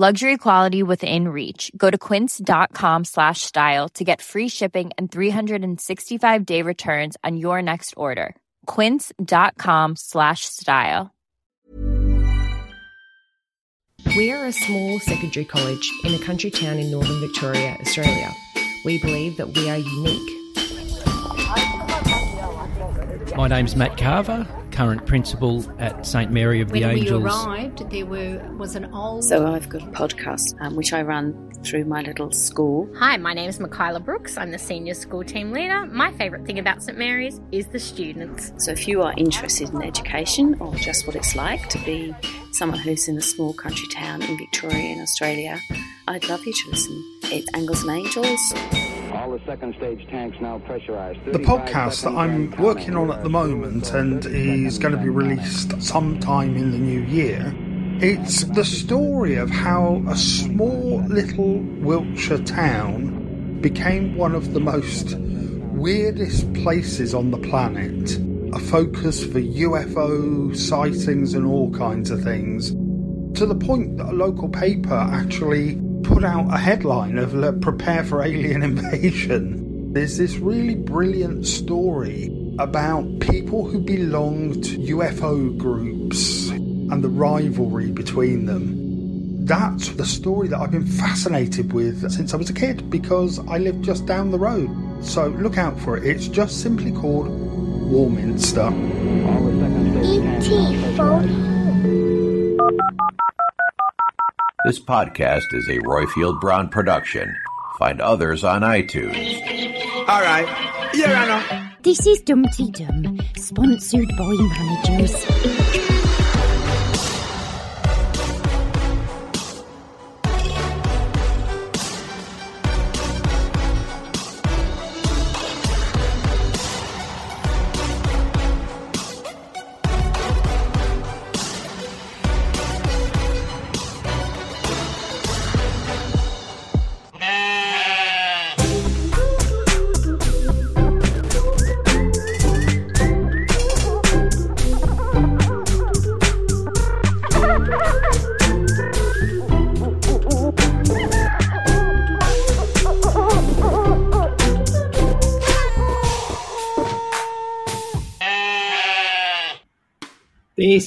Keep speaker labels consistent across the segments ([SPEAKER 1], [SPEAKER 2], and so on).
[SPEAKER 1] Luxury quality within reach. Go to quince.com slash style to get free shipping and 365 day returns on your next order. Quince.com slash style.
[SPEAKER 2] We are a small secondary college in a country town in northern Victoria, Australia. We believe that we are unique.
[SPEAKER 3] My name's Matt Carver, current principal at St Mary of
[SPEAKER 4] when
[SPEAKER 3] the Angels.
[SPEAKER 4] When we arrived, there were was an old.
[SPEAKER 5] So I've got a podcast um, which I run through my little school.
[SPEAKER 6] Hi, my name is Michaela Brooks. I'm the senior school team leader. My favourite thing about St Mary's is the students.
[SPEAKER 5] So if you are interested in education or just what it's like to be someone who's in a small country town in Victoria in Australia, I'd love you to listen. It's Angles and Angels.
[SPEAKER 7] All the second stage tanks now pressurized.
[SPEAKER 8] The podcast that I'm working on at the moment and is going to be released sometime in the new year. It's the story of how a small little Wiltshire town became one of the most weirdest places on the planet. A focus for UFO sightings and all kinds of things. To the point that a local paper actually put out a headline of prepare for alien invasion. There's this really brilliant story about people who belong to UFO groups and the rivalry between them. That's the story that I've been fascinated with since I was a kid because I live just down the road. So look out for it. It's just simply called Warminster.
[SPEAKER 9] This podcast is a Roifield Brown production. Find others on iTunes.
[SPEAKER 10] All right. Here I know.
[SPEAKER 11] This is Dumpty Dum, sponsored by managers.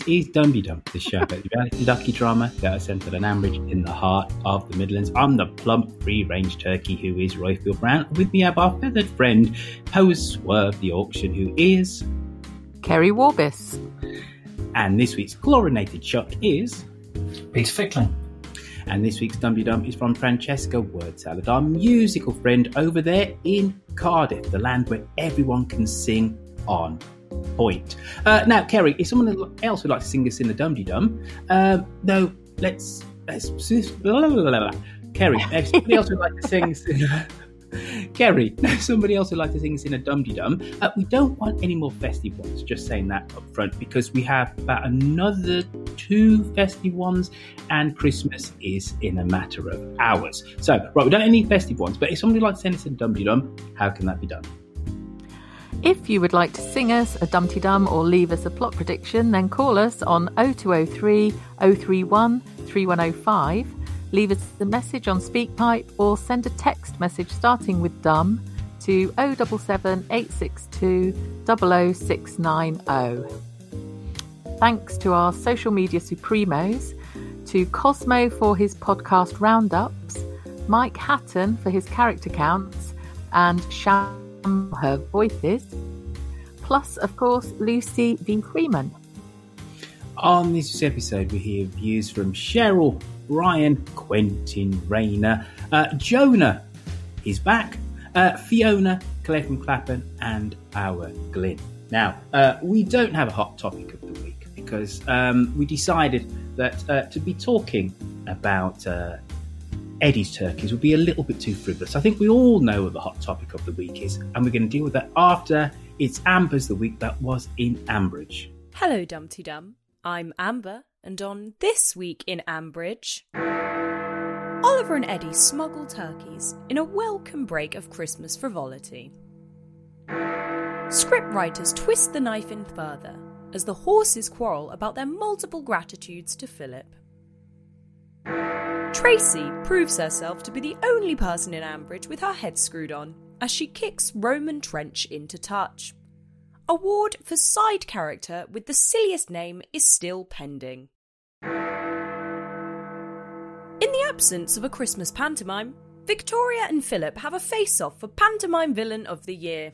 [SPEAKER 3] This is Dumby Dum, the show about the reality docudrama that is centred on Ambridge in the heart of the Midlands. I'm the plump, free range turkey who is Roifield Brown. With me, I have our feathered friend, Post Swerve the Auction, who is.
[SPEAKER 12] Kerry Warbis.
[SPEAKER 3] And this week's chlorinated shark is.
[SPEAKER 13] Peter Fickling.
[SPEAKER 3] And this week's Dumby Dum is from Francesca Word Salad, our musical friend over there in Cardiff, the land where everyone can sing on point. Uh, now, Kerry, if someone else would like to sing us in the Dum Dum, uh, no, let's let's blah, blah, blah. Kerry, if somebody else would like to sing. Kerry, if somebody else would like to sing us in a Dum Dum, uh, we don't want any more festive ones. Just saying that up front because we have about another two festive ones, and Christmas is in a matter of hours. So, right, we don't have any festive ones, but if somebody would like to send us in a Dum Dum, how can that be done?
[SPEAKER 12] If you would like to sing us a Dumpty Dum or leave us a plot prediction, then call us on 0203 031 3105. Leave us a message on SpeakPipe or send a text message starting with Dum to 077 862 00690. Thanks to our social media supremos, to Cosmo for his podcast roundups, Mike Hatton for his character counts, and Sham her voices, plus, of course, Lucy V. Freeman.
[SPEAKER 3] On this episode, we hear views from Cheryl, Brian, Quentin, Rayner, uh, Jonah is back, uh, Fiona, Claire from Clapham, and our Glyn. Now, uh, we don't have a hot topic of the week because um, we decided that uh, to be talking about uh, Eddie's turkeys would be a little bit too frivolous. I think we all know what the hot topic of the week is, and we're going to deal with that after it's Amber's the week that was in Ambridge.
[SPEAKER 14] Hello, Dumpty Dum. I'm Amber, and on This Week in Ambridge, Oliver and Eddie smuggle turkeys in a welcome break of Christmas frivolity. Scriptwriters twist the knife in further as the horses quarrel about their multiple gratitudes to Philip. Tracy proves herself to be the only person in Ambridge with her head screwed on as she kicks Roman Trench into touch. Award for side character with the silliest name is still pending. In the absence of a Christmas pantomime, Victoria and Philip have a face off for Pantomime Villain of the Year.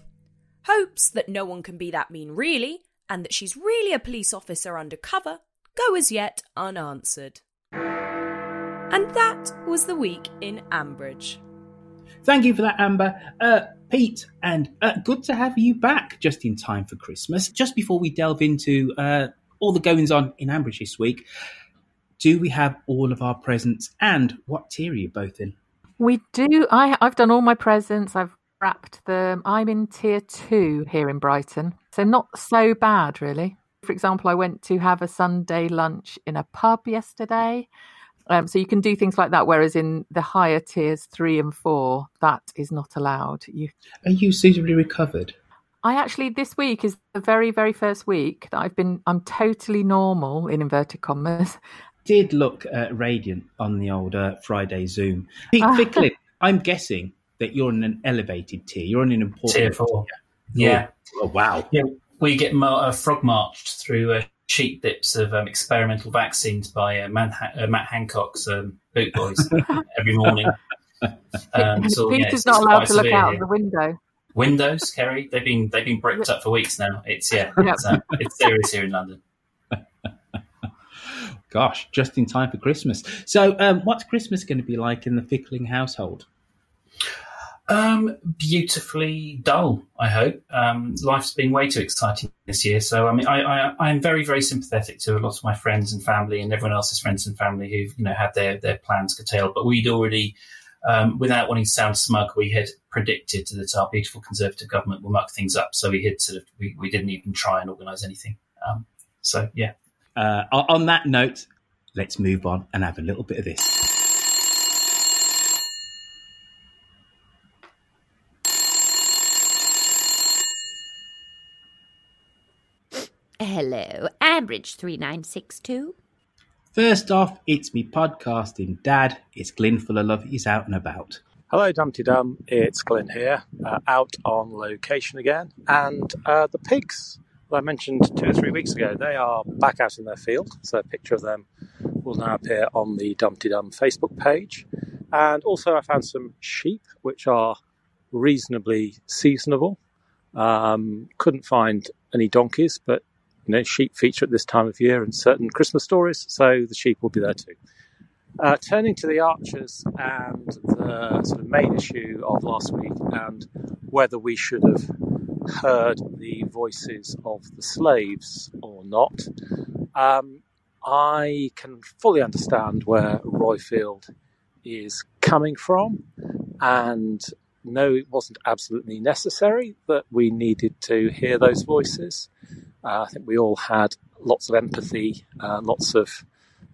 [SPEAKER 14] Hopes that no one can be that mean really, and that she's really a police officer undercover, go as yet unanswered. And that was the week in Ambridge.
[SPEAKER 3] Thank you for that, Amber. Uh, Pete, and uh, good to have you back just in time for Christmas. Just before we delve into uh, all the goings on in Ambridge this week, do we have all of our presents and what tier are you both in?
[SPEAKER 12] We do. I, I've done all my presents. I've wrapped them. I'm in tier two here in Brighton, so not so bad really. For example, I went to have a Sunday lunch in a pub yesterday. Um, so you can do things like that, whereas in the higher tiers three and four, that is not allowed. You
[SPEAKER 3] are you suitably recovered?
[SPEAKER 12] I actually this week is the very very first week that I've been. I'm totally normal in inverted commas.
[SPEAKER 3] Did look uh, radiant on the old uh, Friday Zoom. Pete Fickling, I'm guessing that you're in an elevated tier. You're on an important
[SPEAKER 13] tier four. Tier. Yeah.
[SPEAKER 3] Oh, wow.
[SPEAKER 13] Yeah, we get uh, frog marched through uh, cheap dips of um, experimental vaccines by uh, uh, Matt Hancock's um, Boot Boys every morning.
[SPEAKER 12] Um, so, Peter's yeah, not allowed to look out here. the window.
[SPEAKER 13] Windows, Kerry, they've been they've been bricked up for weeks now. It's yeah, yep. it's, uh, it's serious here in London.
[SPEAKER 3] Gosh, just in time for Christmas. So, um, what's Christmas going to be like in the Fickling household?
[SPEAKER 13] Um, beautifully dull. I hope. Um, life's been way too exciting this year. So I mean, I, I am very very sympathetic to a lot of my friends and family and everyone else's friends and family who've you know had their their plans curtailed. But we'd already, um, without wanting to sound smug, we had predicted that our beautiful Conservative government will muck things up. So we had sort of we, we didn't even try and organise anything. Um, so yeah.
[SPEAKER 3] Uh, on that note, let's move on and have a little bit of this.
[SPEAKER 11] Hello, Ambridge 3962.
[SPEAKER 3] First off, it's me podcasting dad. It's Glyn full of love. He's out and about.
[SPEAKER 15] Hello, Dumpty Dum. It's Glyn here, uh, out on location again. And uh, the pigs that I mentioned two or three weeks ago, they are back out in their field. So a picture of them will now appear on the Dumpty Dum Facebook page. And also, I found some sheep, which are reasonably seasonable. Um, couldn't find any donkeys, but you know, sheep feature at this time of year in certain Christmas stories, so the sheep will be there too. Uh, turning to the archers and the sort of main issue of last week, and whether we should have heard the voices of the slaves or not, um, I can fully understand where Roifield is coming from, and no, it wasn't absolutely necessary that we needed to hear those voices. Uh, I think we all had lots of empathy, uh, lots of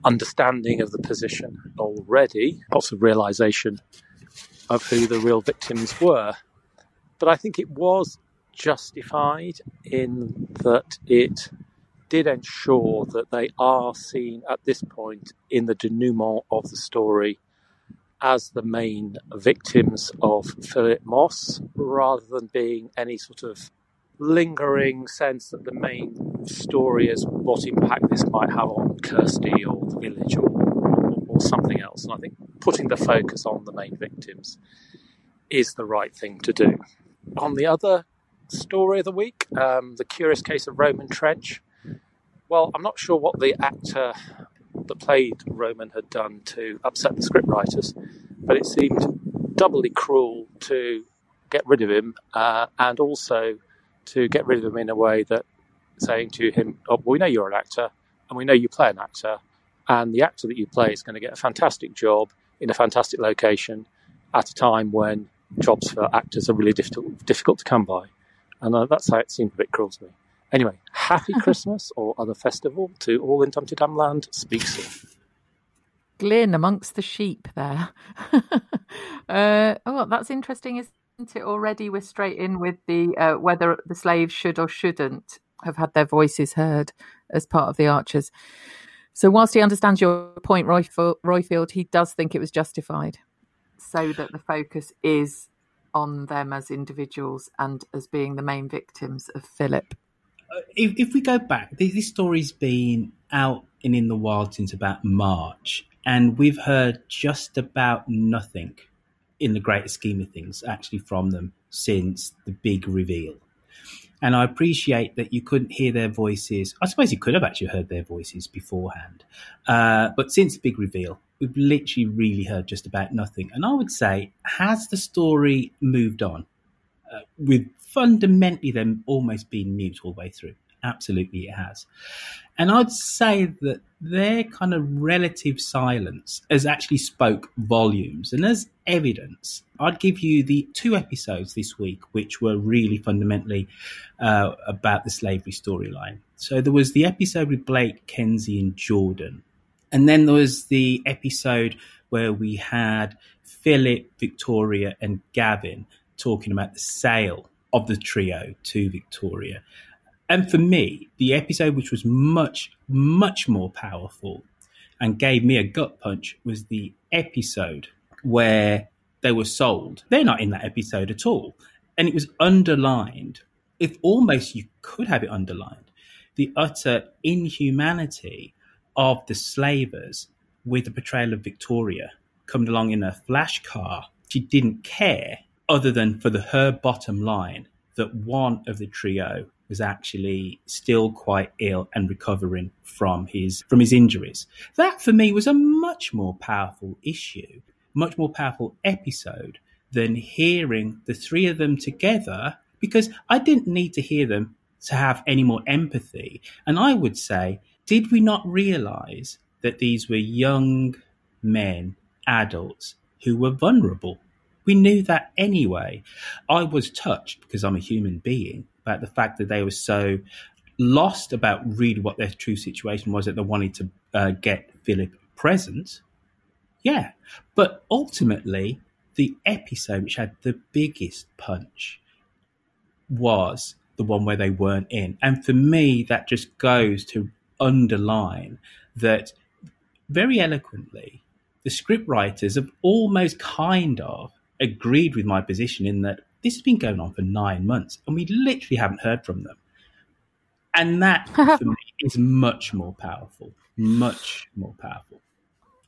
[SPEAKER 15] understanding of the position already, lots of realization of who the real victims were. But I think it was justified in that it did ensure that they are seen at this point in the denouement of the story as the main victims of Philip Moss rather than being any sort of lingering sense that the main story is what impact this might have on Kirsty or the village or, or, or something else. And I think putting the focus on the main victims is the right thing to do. On the other story of the week, um, the curious case of Roman Trench. Well, I'm not sure what the actor that played Roman had done to upset the scriptwriters, but it seemed doubly cruel to get rid of him uh, and also to get rid of him in a way that saying to him, oh, we know you're an actor and we know you play an actor, and the actor that you play is going to get a fantastic job in a fantastic location at a time when jobs for actors are really difficult, difficult to come by. And uh, that's how it seemed a bit cruel to me. Anyway, happy Christmas or other festival to all in Dumpty Dum land. Speak soon.
[SPEAKER 12] Glyn amongst the sheep there. uh, oh, that's interesting, isn't it? Already we're straight in with the uh, whether the slaves should or shouldn't have had their voices heard as part of the archers. So, whilst he understands your point, Roifield, he does think it was justified, so that the focus is on them as individuals and as being the main victims of Philip.
[SPEAKER 3] Uh, if, if we go back, this story's been out and in the wild since about March, and we've heard just about nothing in the greater scheme of things actually from them since the big reveal. And I appreciate that you couldn't hear their voices. I suppose you could have actually heard their voices beforehand. Uh, but since the big reveal, we've literally really heard just about nothing. And I would say, has the story moved on? Uh, with fundamentally them almost being mute all the way through. Absolutely, it has. And I'd say that their kind of relative silence has actually spoke volumes. And as evidence, I'd give you the two episodes this week, which were really fundamentally uh, about the slavery storyline. So there was the episode with Blake, Kenzie, and Jordan. And then there was the episode where we had Philip, Victoria, and Gavin talking about the sale of the trio to Victoria. And for me, the episode which was much, much more powerful and gave me a gut punch was the episode where they were sold. They're not in that episode at all. And it was underlined, if almost you could have it underlined, the utter inhumanity of the slavers with the portrayal of Victoria coming along in a flash car. She didn't care other than for the her bottom line that one of the trio was actually still quite ill and recovering from his from his injuries. That for me was a much more powerful issue, much more powerful episode than hearing the three of them together because I didn't need to hear them to have any more empathy. And I would say, did we not realize that these were young men, adults who were vulnerable? We knew that anyway. I was touched because I'm a human being about the fact that they were so lost about really what their true situation was that they wanted to uh, get Philip present. Yeah, but ultimately, the episode which had the biggest punch was the one where they weren't in. And for me, that just goes to underline that very eloquently, the script writers have almost kind of agreed with my position in that this has been going on for nine months and we literally haven't heard from them. And that for me is much more powerful, much more powerful.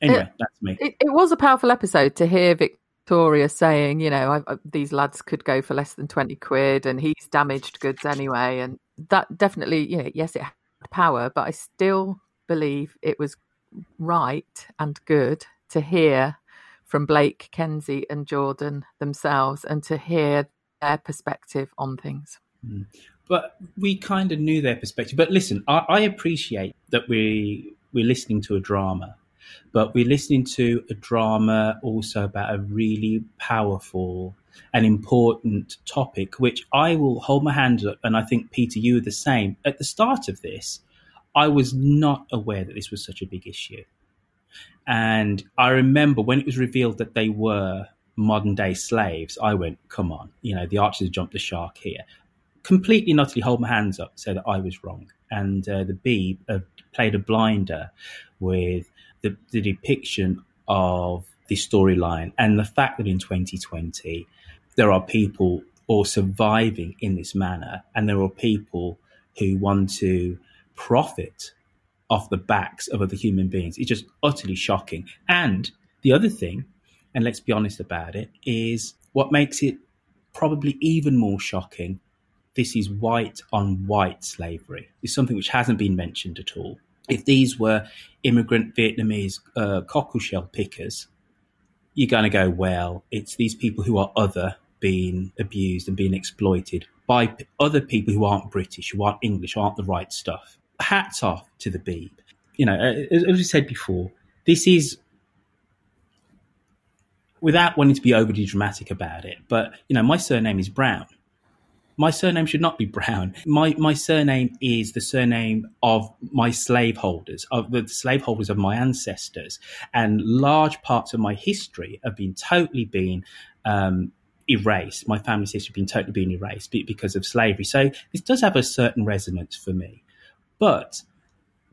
[SPEAKER 3] Anyway,
[SPEAKER 12] it,
[SPEAKER 3] that's me.
[SPEAKER 12] It, it, was a powerful episode to hear Victoria saying, you know, I, I, these lads could go for less than 20 quid and he's damaged goods anyway. And that definitely, you know, yes, it had power, but I still believe it was right and good to hear from Blake, Kenzie, and Jordan themselves and to hear their perspective on things.
[SPEAKER 3] Mm. But we kind of knew their perspective. But listen, I, I appreciate that we we're listening to a drama, but we're listening to a drama also about a really powerful and important topic, which I will hold my hands up, and I think Peter, you are the same. At the start of this, I was not aware that this was such a big issue. And I remember when it was revealed that they were modern day slaves, I went, come on, you know, the archers jumped the shark here. Completely and utterly hold my hands up, say that I was wrong. And uh, the Bee uh, played a blinder with the, the depiction of the storyline and the fact that in 2020 there are people all surviving in this manner and there are people who want to profit off the backs of other human beings. It's just utterly shocking. And the other thing, and let's be honest about it, is what makes it probably even more shocking, this is white on white slavery. It's something which hasn't been mentioned at all. If these were immigrant Vietnamese uh, cockle shell pickers, you're going to go, well, it's these people who are other being abused and being exploited by other people who aren't British, who aren't English, who aren't the right stuff. Hats off to the Beeb. You know, as, as we said before, this is without wanting to be overly dramatic about it, but you know, my surname is Brown. My surname should not be Brown. My my surname is the surname of my slaveholders, of the slaveholders of my ancestors, and large parts of my history have been totally been um, erased. My family's history has been totally been erased because of slavery. So this does have a certain resonance for me, but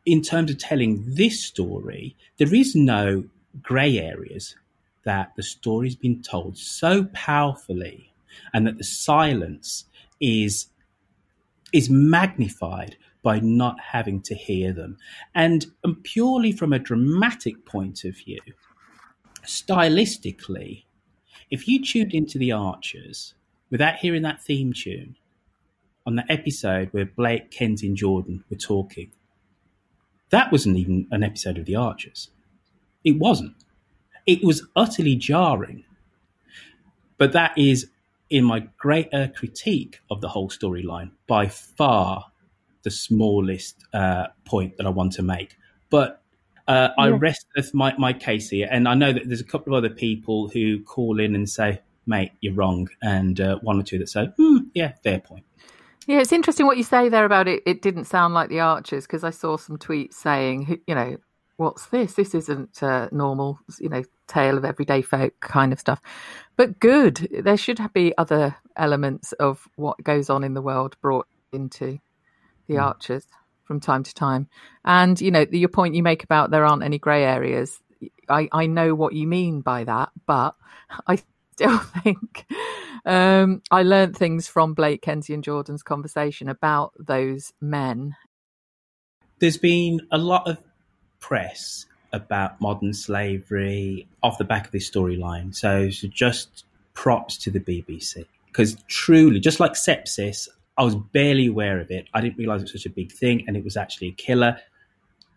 [SPEAKER 3] in terms of telling this story, there is no grey areas that the story's been told so powerfully and that the silence is is magnified by not having to hear them. And, and purely from a dramatic point of view stylistically if you tuned into the archers without hearing that theme tune on the episode where blake kenzie and jordan were talking that wasn't even an episode of the archers it wasn't it was utterly jarring. But that is, in my greater critique of the whole storyline, by far the smallest uh, point that I want to make. But uh, I rest with my, my case here, and I know that there's a couple of other people who call in and say, "Mate, you're wrong," and uh, one or two that say, hmm, "Yeah, fair point."
[SPEAKER 12] Yeah, it's interesting what you say there about it. It didn't sound like the Archers because I saw some tweets saying, you know, what's this? This isn't uh, normal, you know, tale of everyday folk kind of stuff. But good. There should be other elements of what goes on in the world brought into the mm. Archers from time to time. And, you know, your point you make about there aren't any grey areas, I, I know what you mean by that, but I still think um, I learned things from Blake, Kenzie, and Jordan's conversation about those men.
[SPEAKER 3] There's been a lot of press about modern slavery off the back of this storyline. So, so just props to the BBC because truly, just like sepsis, I was barely aware of it. I didn't realize it was such a big thing, and it was actually a killer.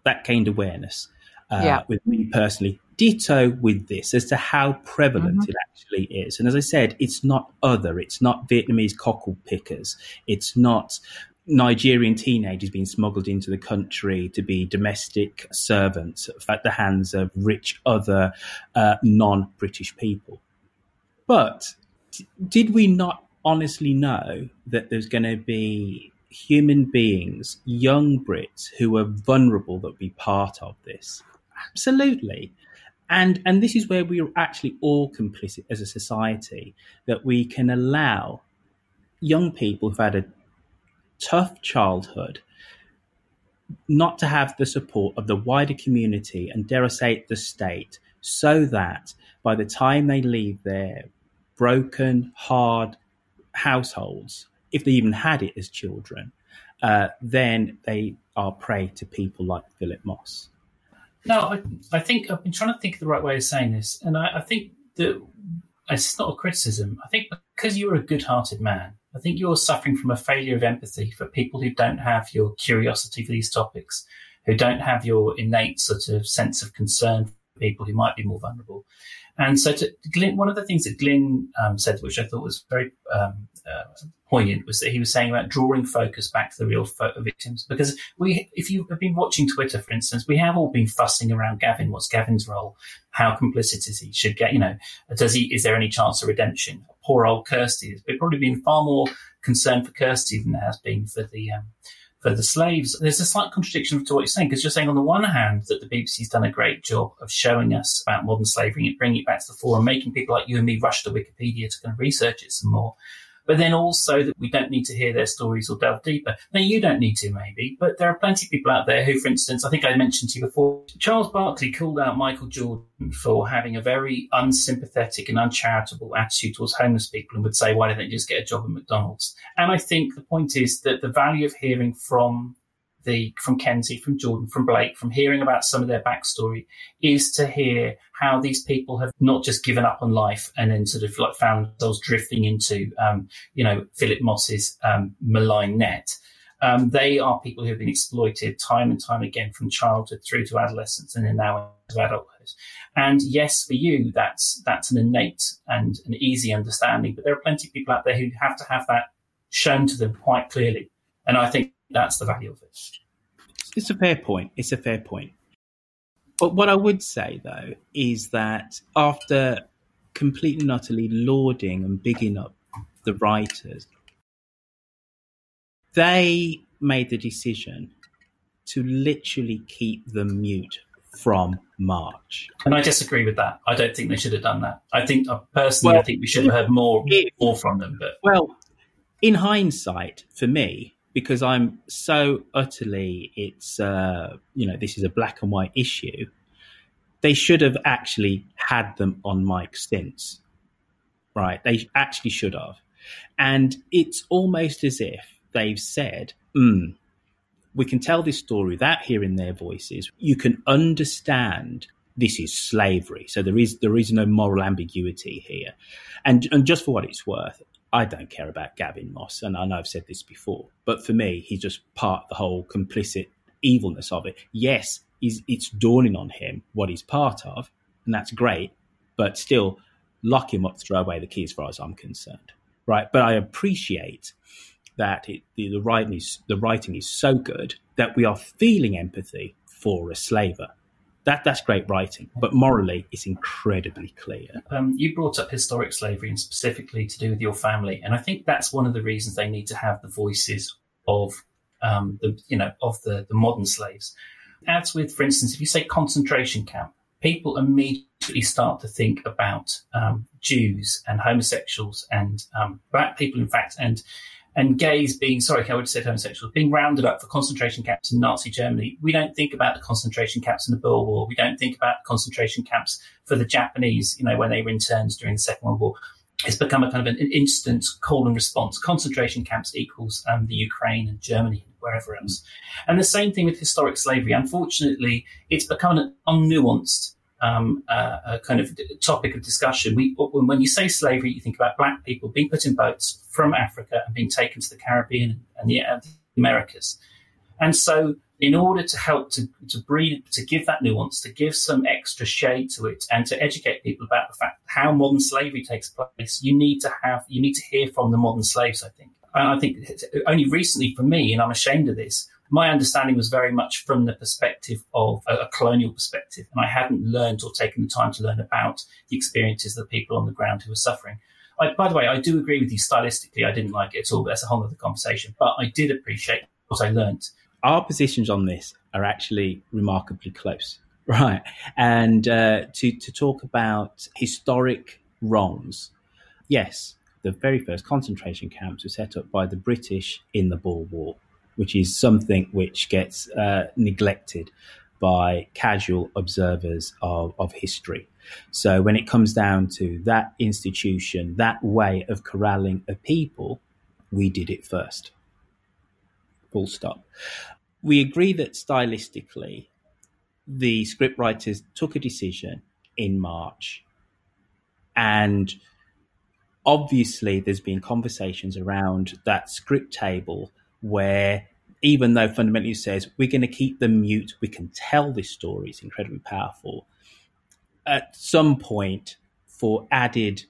[SPEAKER 3] That gained awareness uh, yeah. with me personally. Ditto with this as to how prevalent mm-hmm. it actually is. And as I said, it's not other. It's not Vietnamese cockle pickers. It's not Nigerian teenagers being smuggled into the country to be domestic servants at the hands of rich other uh, non British people. But did we not honestly know that there's going to be human beings, young Brits, who are vulnerable that would be part of this? Absolutely. And, and this is where we are actually all complicit as a society that we can allow young people who've had a tough childhood not to have the support of the wider community and dare I say the state so that by the time they leave their broken, hard households, if they even had it as children, uh, then they are prey to people like Philip Moss.
[SPEAKER 13] No, I, I, think I've been trying to think of the right way of saying this, and I, I think that it's not a criticism. I think because you're a good-hearted man, I think you're suffering from a failure of empathy for people who don't have your curiosity for these topics, who don't have your innate sort of sense of concern for people who might be more vulnerable. And so, to, Glyn, one of the things that Glyn um, said, which I thought was very um, uh, poignant, was that he was saying about drawing focus back to the real fo- victims. Because we, if you have been watching Twitter, for instance, we have all been fussing around Gavin. What's Gavin's role? How complicit is he? Should get, you know, does he? Is there any chance of redemption? Poor old Kirsty. We've probably been far more concerned for Kirsty than there has been for the um, for the slaves. There's a slight contradiction to what you're saying because you're saying on the one hand that the BBC's done a great job of showing us about modern slavery and bringing it back to the fore and making people like you and me rush to Wikipedia to kind of research it some more but then also that we don't need to hear their stories or delve deeper. Now, you don't need to, maybe, but there are plenty of people out there who, for instance, I think I mentioned to you before, Charles Barkley called out Michael Jordan for having a very unsympathetic and uncharitable attitude towards homeless people and would say, why don't they just get a job at McDonald's? And I think the point is that the value of hearing from the from Kenzie, from Jordan, from Blake, from hearing about some of their backstory, is to hear how these people have not just given up on life and then sort of like found themselves drifting into, um, you know, Philip Moss's um, malign net. Um, they are people who have been exploited time and time again from childhood through to adolescence and then now into adulthood. And yes, for you, that's that's an innate and an easy understanding. But there are plenty of people out there who have to have that shown to them quite clearly. And I think that's the value of it.
[SPEAKER 3] It's a fair point. It's a fair point. But what I would say, though, is that after completely and utterly lauding and bigging up the writers, they made the decision to literally keep them mute from March.
[SPEAKER 13] And I disagree with that. I don't think they should have done that. I think personally, well, I think we should have heard more, more from them. But
[SPEAKER 3] well, in hindsight, for me, because I'm so utterly, it's uh, you know, this is a black and white issue. They should have actually had them on mic since, right? They actually should have, and it's almost as if they've said, mm, we can tell this story without hearing their voices. You can understand this is slavery. So there is there is no moral ambiguity here. And and just for what it's worth, I don't care about Gavin Moss, and I know I've said this before, but for me, he's just part of the whole complicit evilness of it. Yes, it's dawning on him what he's part of, and that's great, but still, lock him up, throw away the key as far as I'm concerned. Right? But I appreciate that it, the, the, writing is, the writing is so good that we are feeling empathy for a slaver. That, that's great writing, but morally, it's incredibly clear.
[SPEAKER 13] Um, you brought up historic slavery and specifically to do with your family, and I think that's one of the reasons they need to have the voices of um, the you know of the, the modern slaves. As with, for instance, if you say concentration camp, people immediately start to think about um, Jews and homosexuals and um, black people, in fact, and and gays being, sorry, I would have said homosexuals, being rounded up for concentration camps in Nazi Germany. We don't think about the concentration camps in the Boer War. We don't think about concentration camps for the Japanese, you know, when they were interned during the Second World War. It's become a kind of an, an instant call and response. Concentration camps equals um, the Ukraine and Germany and wherever else. And the same thing with historic slavery. Unfortunately, it's become an unnuanced um, a kind of topic of discussion. We, when you say slavery, you think about black people being put in boats from Africa and being taken to the Caribbean and the, uh, the Americas. And so, in order to help to, to breed, to give that nuance, to give some extra shade to it, and to educate people about the fact how modern slavery takes place, you need to have, you need to hear from the modern slaves. I think, and I think only recently for me, and I'm ashamed of this, my understanding was very much from the perspective of a, a, colonial perspective. And I hadn't learned or taken the time to learn about the experiences of the people on the ground who were suffering. I, by the way, I do agree with you stylistically. I didn't like it at all. but That's a whole other conversation. But I did appreciate what I learned.
[SPEAKER 3] Our positions on this are actually remarkably close, right? And uh, to, to talk about historic wrongs, yes, the very first concentration camps were set up by the British in the Boer War which is something which gets uh, neglected by casual observers of, of history. So when it comes down to that institution, that way of corralling a people, we did it first. Full stop. We agree that stylistically, the scriptwriters took a decision in March. And obviously, there's been conversations around that script table where even though fundamentally says we're going to keep them mute, we can tell this story, it's incredibly powerful. At some point, for added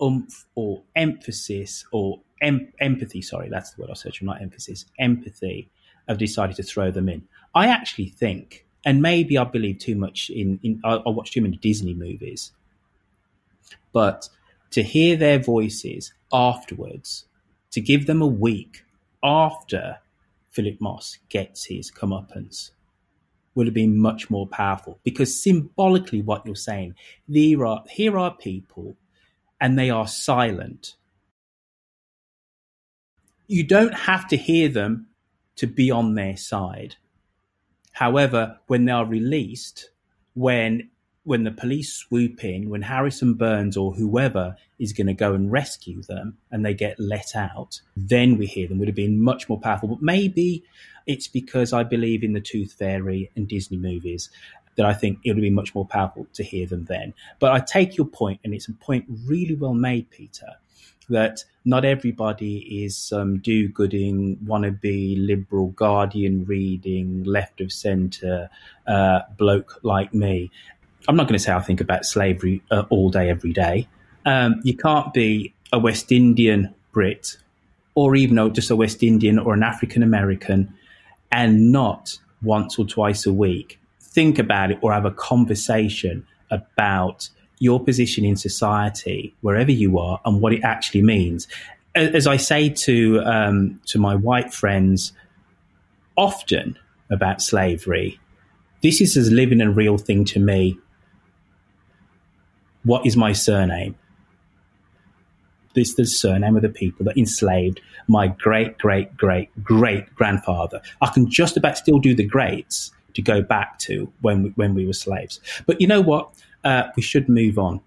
[SPEAKER 3] umph or emphasis or em- empathy, sorry, that's the word I was searching, not emphasis, empathy, I've decided to throw them in. I actually think, and maybe I believe too much in, in I, I watch too many Disney movies, but to hear their voices afterwards, to give them a week after Philip Moss gets his comeuppance would have been much more powerful. Because symbolically what you're saying there are here are people and they are silent. You don't have to hear them to be on their side. However when they are released when when the police swoop in, when Harrison Burns or whoever is going to go and rescue them and they get let out, then we hear them would have been much more powerful. But maybe it's because I believe in the Tooth Fairy and Disney movies that I think it would be much more powerful to hear them then. But I take your point, and it's a point really well made, Peter, that not everybody is some um, do gooding, wannabe liberal guardian reading, left of centre uh, bloke like me. I'm not going to say I think about slavery uh, all day, every day. Um, you can't be a West Indian Brit or even just a West Indian or an African American and not once or twice a week think about it or have a conversation about your position in society, wherever you are, and what it actually means. As I say to um, to my white friends often about slavery, this is as living and real thing to me. What is my surname? This is the surname of the people that enslaved my great great great great grandfather. I can just about still do the greats to go back to when we, when we were slaves. But you know what? Uh, we should move on.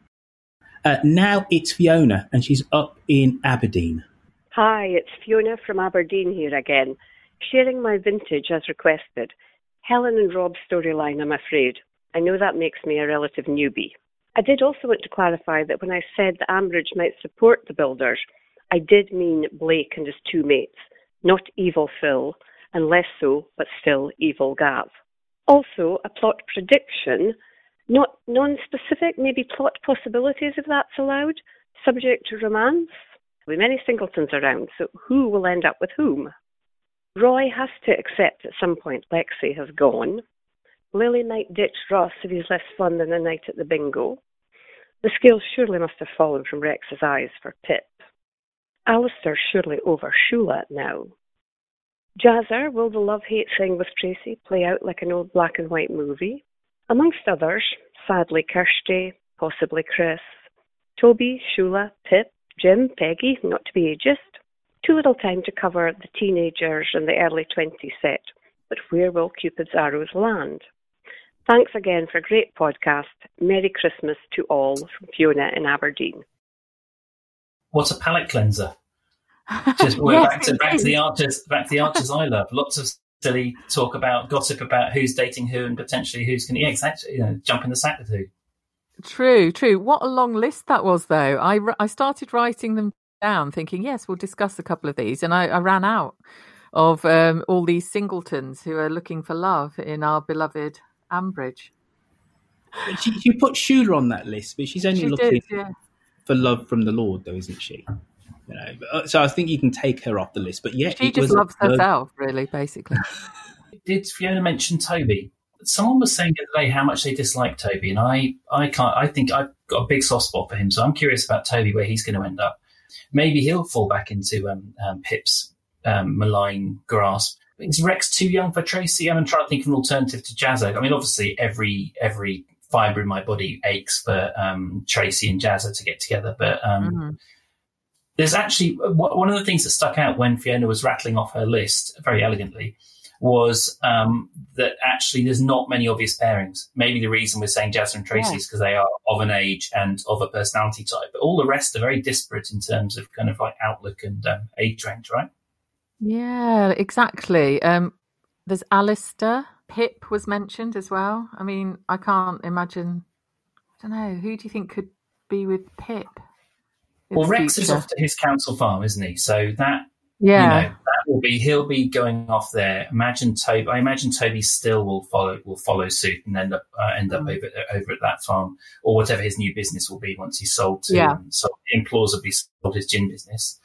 [SPEAKER 3] Uh, now it's Fiona, and she's up in Aberdeen.
[SPEAKER 16] Hi, it's Fiona from Aberdeen here again, sharing my vintage as requested. Helen and Rob's storyline, I'm afraid. I know that makes me a relative newbie. I did also want to clarify that when I said that Ambridge might support the builders, I did mean Blake and his two mates, not evil Phil, and less so, but still evil Gav. Also, a plot prediction, not non-specific, maybe plot possibilities if that's allowed, subject to romance. With many singletons around, so who will end up with whom? Roy has to accept at some point Lexi has gone. Lily might ditch Ross if he's less fun than a night at the bingo. The scales surely must have fallen from Rex's eyes for Pip. Alistair's surely over Shula now. Jazzer, will the love hate thing with Tracy play out like an old black and white movie? Amongst others, sadly Kirsty, possibly Chris, Toby, Shula, Pip, Jim, Peggy, not to be ageist. Too little time to cover the teenagers and the early 20s set, but where will Cupid's arrows land? Thanks again for a great podcast. Merry Christmas to all from Fiona in Aberdeen.
[SPEAKER 13] What a palate cleanser. Just yes, back to back to the archers back to the archers I love. Lots of silly talk about gossip about who's dating who and potentially who's going to yeah, exactly, you know, jump in the sack with who.
[SPEAKER 12] True, true. What a long list that was, though. I, I started writing them down, thinking, yes, we'll discuss a couple of these, and I, I ran out of um, all these singletons who are looking for love in our beloved Ambridge.
[SPEAKER 3] She, you put Shula on that list, but she's only she looking did, yeah. for love from the Lord, though, isn't she? You know, uh, so I think you can take her off the list. But yeah,
[SPEAKER 12] she just loves herself, really, basically.
[SPEAKER 13] Did Fiona mention Toby? Someone was saying the other day how much they dislike Toby, and I, I can't. I think I've got a big soft spot for him, so I'm curious about Toby where he's going to end up. Maybe he'll fall back into um, um, Pip's um, malign grasp. Is Rex too young for Tracy? I'm trying to think of an alternative to Jazzer. I mean, obviously, every every fibre in my body aches for um, Tracy and Jazzer to get together, but um, mm-hmm there's actually one of the things that stuck out when Fiona was rattling off her list very elegantly was um, that actually there's not many obvious pairings. Maybe the reason we're saying Jasmine and Tracy yeah. is because they are of an age and of a personality type, but all the rest are very disparate in terms of kind of like outlook and um, age range, right?
[SPEAKER 12] Yeah, exactly. Um, there's Alistair. Pip was mentioned as well. I mean, I can't imagine. I don't know. Who do you think could be with Pip?
[SPEAKER 13] Well, Rex future. is off to his council farm, isn't he? So that yeah, you know, that will be he'll be going off there. Imagine Toby. I imagine Toby still will follow will follow suit and end up uh, end up mm. over over at that farm or whatever his new business will be once he's sold to yeah. so implausibly sold his gin business.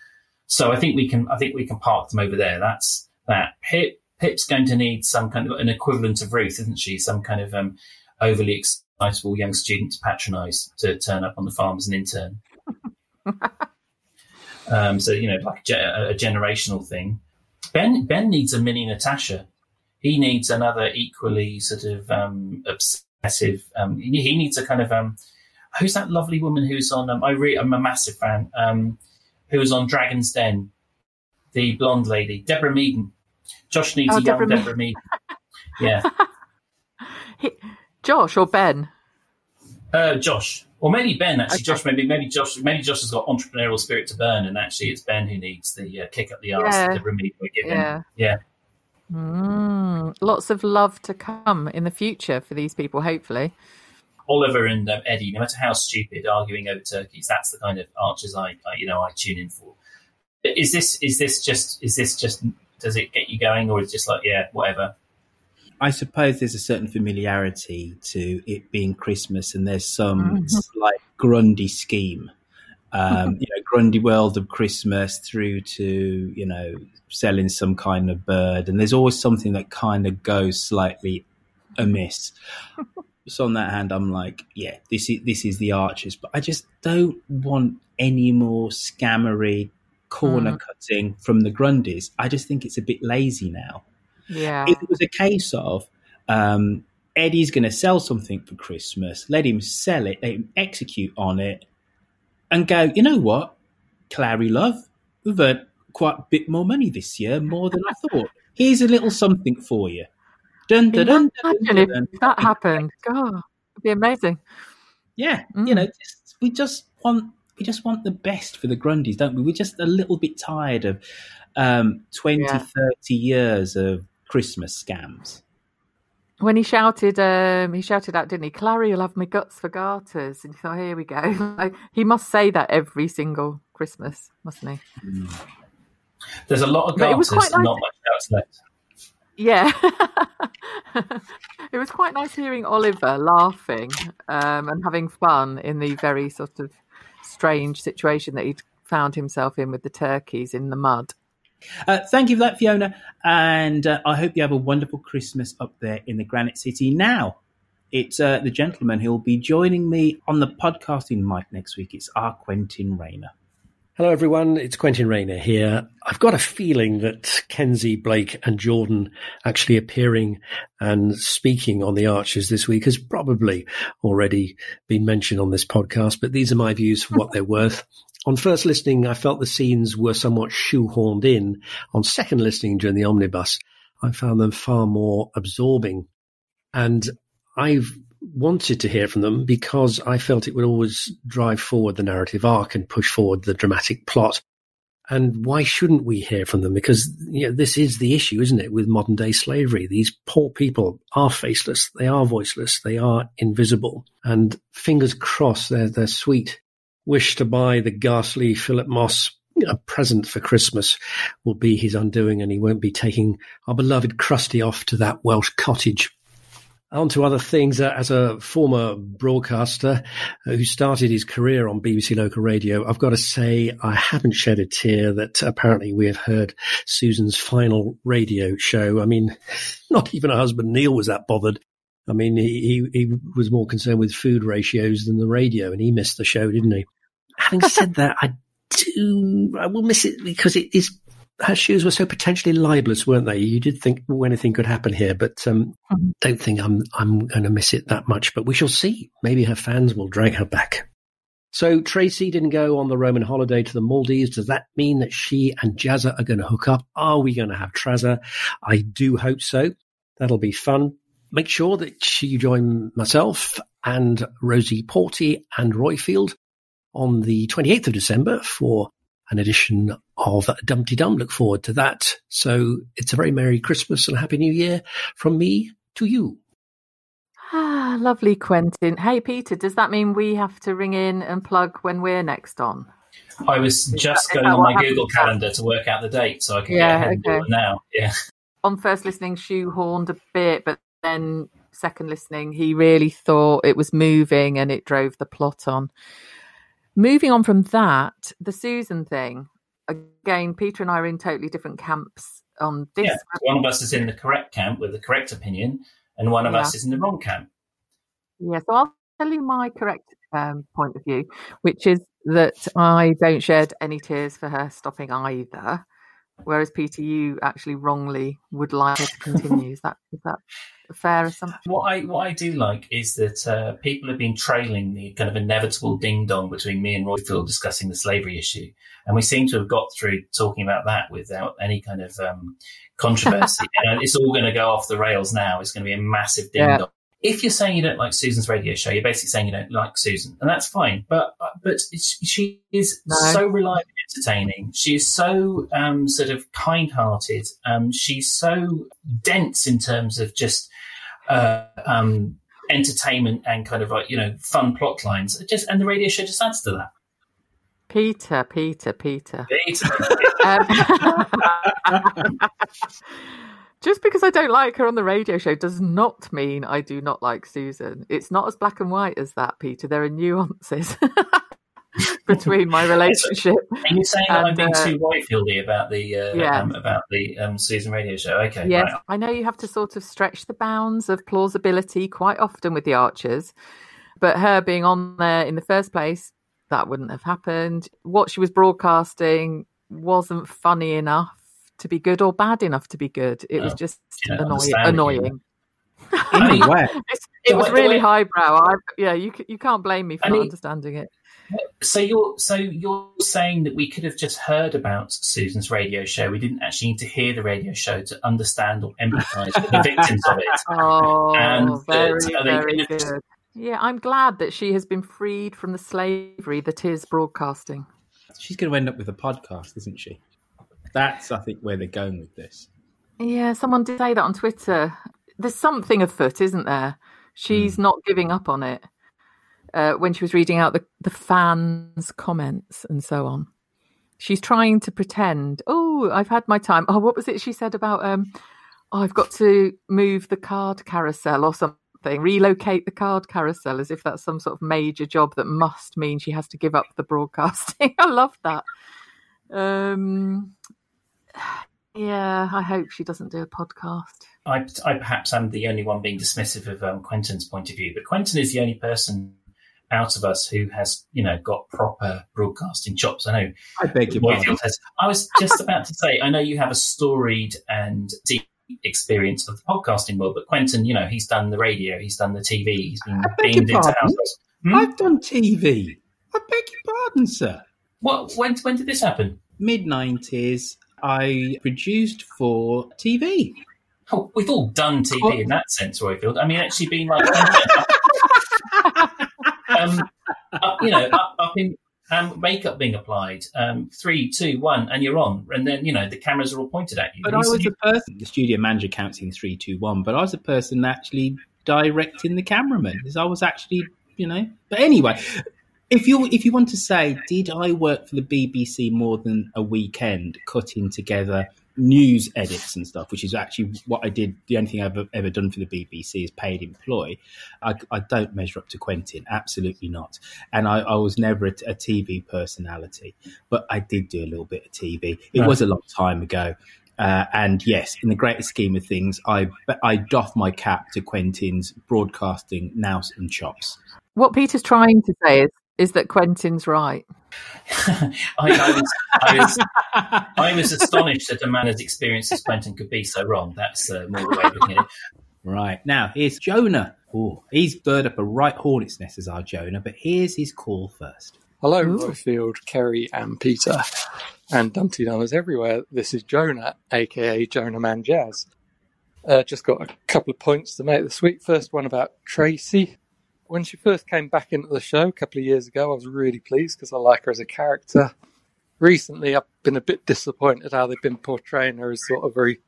[SPEAKER 13] So I think we can I think we can park them over there. That's that. Pip Pip's going to need some kind of an equivalent of Ruth, isn't she? Some kind of um, overly excitable young student to patronise to turn up on the farm as an intern. um, so you know, like a, a, generational thing. Ben Ben needs a mini Natasha. He needs another equally sort of um, obsessive. Um, he, needs a kind of um, who's that lovely woman who's on? Um, I re- I'm a massive fan. Um, who was on Dragon's Den? The blonde lady, Deborah Meaden. Josh needs oh, a young Deborah, Deborah Meaden. Yeah.
[SPEAKER 12] he, Josh or Ben?
[SPEAKER 13] Uh, Josh, or maybe Ben. Actually, okay. Josh. Maybe maybe Josh. Maybe Josh has got entrepreneurial spirit to burn, and actually it's Ben who needs the uh, kick up the arse yeah. that the remedy we're giving. Yeah. yeah.
[SPEAKER 12] Mm, lots of love to come in the future for these people, hopefully.
[SPEAKER 13] Oliver and um, Eddie, no matter how stupid, arguing over turkeys. That's the kind of archers I, I, you know, I tune in for. Is this is this just is this just does it get you going, or is it just like yeah, whatever?
[SPEAKER 3] I suppose there's a certain familiarity to it being Christmas, and there's some mm-hmm. slight Grundy scheme. Um, you know, Grundy world of Christmas through to you know selling some kind of bird, and there's always something that kind of goes slightly amiss. So on that hand, I'm like, yeah, this is this is the Archers, but I just don't want any more scammery corner mm. cutting from the Grundys. I just think it's a bit lazy now.
[SPEAKER 12] Yeah.
[SPEAKER 3] If it was a case of um, Eddie's going to sell something for Christmas, let him sell it, let him execute on it, and go, you know what, Clarrie Love, we've earned quite a bit more money this year, more than I thought. Here's a little something for you.
[SPEAKER 12] Dun, dun, dun, Imagine if that happened. God, it'd be amazing.
[SPEAKER 3] Yeah, mm. you know, just, we just want we just want the best for the Grundys, don't we? We're just a little bit tired of um, 20, yeah. 30 years of Christmas scams.
[SPEAKER 12] When he shouted, um, he shouted out, didn't he? Clarrie, you'll have my guts for garters. And you thought, here we go. like, he must say that every single Christmas, mustn't he?
[SPEAKER 13] Mm. There's a lot of garters, nice. not much else left.
[SPEAKER 12] Yeah. it was quite nice hearing Oliver laughing um, and having fun in the very sort of strange situation that he'd found himself in with the turkeys in the mud.
[SPEAKER 3] Uh, thank you for that, Fiona. And uh, I hope you have a wonderful Christmas up there in the Granite City. Now, it's uh, the gentleman who will be joining me on the podcasting mic next week. It's our Quentin Rayner.
[SPEAKER 17] Hello, everyone. It's Quentin Rayner here. I've got a feeling that Kenzie, Blake, and Jordan actually appearing and speaking on the Archers this week has probably already been mentioned on this podcast, but these are my views for what they're worth. On first listening, I felt the scenes were somewhat shoehorned in. On second listening during the omnibus, I found them far more absorbing. And I've wanted to hear from them because I felt it would always drive forward the narrative arc and push forward the dramatic plot. And why shouldn't we hear from them? Because you know, this is the issue, isn't it, with modern day slavery? These poor people are faceless, they are voiceless, they are invisible. And fingers crossed, their their sweet wish to buy the ghastly Philip Moss a present for Christmas will be his undoing, and he won't be taking our beloved Kirsty off to that Welsh cottage on to other things. Uh, as a former broadcaster uh, who started his career on BBC Local Radio, I've got to say I haven't shed a tear that apparently we have heard Susan's final radio show. I mean, not even her husband Neil was that bothered. I mean, he, he, he was more concerned with food ratios than the radio, and he missed the show, didn't he? Having said that, I do I will miss it because it is her shoes were so potentially libelous, weren't they? You did think well, anything could happen here, but um, mm-hmm. don't think I'm I'm going to miss it that much. But we shall see. Maybe her fans will drag her back. So Tracy didn't go on the Roman holiday to the Maldives. Does that mean that she and Jazzer are going to hook up? Are we going to have Trazza? I do hope so. That'll be fun. Make sure that you join myself and Rosie Porty and Roifield on the 28th of December for an edition of Dumteedum. Look forward to that. So it's a very Merry Christmas and a Happy New Year from me to you.
[SPEAKER 12] Ah, lovely, Quentin. Hey, Peter, does that mean we have to ring in and plug when we're next on?
[SPEAKER 13] I was just that, going on my Google Calendar to work out the date so I can yeah, get ahead okay. and do it now. Yeah.
[SPEAKER 12] On first listening, shoehorned a bit, but then second listening, he really thought it was moving and it drove the plot on. Moving on from that, the Susan thing. Again, Peter and I are in totally different camps on this.
[SPEAKER 13] Yeah, one of us is in the correct camp with the correct opinion, and one of yeah. us is in the wrong camp.
[SPEAKER 12] Yeah, so I'll tell you my correct um, point of view, which is that I don't shed any tears for her stopping either. Whereas Peter, you actually wrongly would like her to continue. is that is that a fair assumption?
[SPEAKER 13] What I what I do like is that uh, people have been trailing the kind of inevitable ding dong between me and Roifield discussing the slavery issue, and we seem to have got through talking about that without any kind of um, controversy. and it's all going to go off the rails now. It's going to be a massive ding dong. If you're saying you don't like Susan's radio show, you're basically saying you don't like Susan, and that's fine. But but she is no. so reliably entertaining. She is so um, sort of kind-hearted. Um, she's so dense in terms of just uh, um, entertainment and kind of like you know fun plot lines. Just and the radio show just adds to that.
[SPEAKER 12] Peter, Peter, Peter.
[SPEAKER 13] Peter.
[SPEAKER 12] just because I don't like her on the radio show does not mean I do not like Susan. It's not as black and white as that, Peter. There are nuances between my relationship.
[SPEAKER 13] Are you saying and, I'm being uh, too Whitefieldy about the uh, yeah. um, about the um, Susan radio show? Okay,
[SPEAKER 12] yes,
[SPEAKER 13] right.
[SPEAKER 12] I know you have to sort of stretch the bounds of plausibility quite often with the Archers, but her being on there in the first place, that wouldn't have happened. What she was broadcasting wasn't funny enough to be good or bad enough to be good. It was just annoying. annoying.
[SPEAKER 3] anyway,
[SPEAKER 12] it was really highbrow. I, yeah, you you can't blame me for not understanding it.
[SPEAKER 13] So you're so you're saying that we could have just heard about Susan's radio show. We didn't actually need to hear the radio show to understand or empathise with the victims of it.
[SPEAKER 12] Oh, and uh, very, that, very good. Yeah, I'm glad that she has been freed from the slavery that is broadcasting.
[SPEAKER 3] She's going to end up with a podcast, isn't she? That's, I think, where they're going with this.
[SPEAKER 12] Yeah, someone did say that on Twitter. There's something afoot, isn't there? She's mm. not giving up on it. Uh, when she was reading out the, the fans' comments and so on, she's trying to pretend. Oh, I've had my time. Oh, what was it she said about? Um, oh, I've got to move the card carousel or something. Relocate the card carousel, as if that's some sort of major job that must mean she has to give up the broadcasting. I love that. Um, yeah, I hope she doesn't do a podcast.
[SPEAKER 13] I, I perhaps am the only one being dismissive of um, Quentin's point of view, but Quentin is the only person out of us who has, you know, got proper broadcasting chops. I know.
[SPEAKER 3] I beg your pardon.
[SPEAKER 13] Has. I was just about to say, I know you have a storied and deep experience of the podcasting world, but Quentin, you know, he's done the radio, he's done the TV, he's been beamed into houses.
[SPEAKER 3] Hmm? I've done TV. I beg your pardon, sir.
[SPEAKER 13] What? When? When did this happen?
[SPEAKER 3] Mid nineties. I produced for TV.
[SPEAKER 13] Oh, we've all done TV oh. in that sense, Roifield. I mean, actually being like, um, up, you know, up, up in um, makeup being applied, um, three, two, one, and you're on. And then, you know, the cameras are all pointed at you.
[SPEAKER 3] But I was the person, the studio manager counts in three, two, one, but I was the person actually directing the cameraman because I was actually, you know. But anyway, if you if you want to say, did I work for the BBC more than a weekend, cutting together news edits and stuff, which is actually what I did. The only thing I've ever, ever done for the BBC is paid employ. I, I, don't measure up to Quentin, absolutely not. And I, I was never a, a, TV personality, but I did do a little bit of TV. It right. was a long time ago. Uh, and yes, in the greater scheme of things, I I doff my cap to Quentin's broadcasting nous and chops.
[SPEAKER 12] What Peter's trying to say is is that Quentin's right.
[SPEAKER 13] I, I, was, I, was, I was astonished that a man as experienced as Quentin could be so wrong. That's uh, more the way of looking at it.
[SPEAKER 3] Right. Now, here's Jonah. Ooh, he's bird up a right hornet's nest as our Jonah, but here's his call first.
[SPEAKER 18] Hello, Royfield, Kerry, and Peter, and Dumteedummers everywhere. This is Jonah, aka Jonah Man Jazz. Uh, just got a couple of points to make this week. First one about Tracy when she first came back into the show a couple of years ago, I was really pleased because I like her as a character. Recently, I've been a bit disappointed how they've been portraying her as sort of very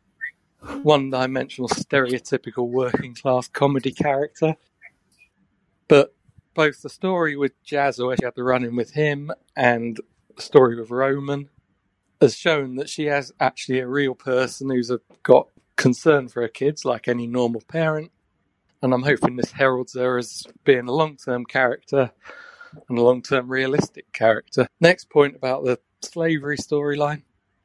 [SPEAKER 18] one dimensional, stereotypical working class comedy character. But both the story with Jazz, where she had the run in with him, and the story with Roman has shown that she has actually a real person who's got concern for her kids, like any normal parent and I'm hoping this heralds her as being a long term character and a long term realistic character. Next point about the slavery storyline.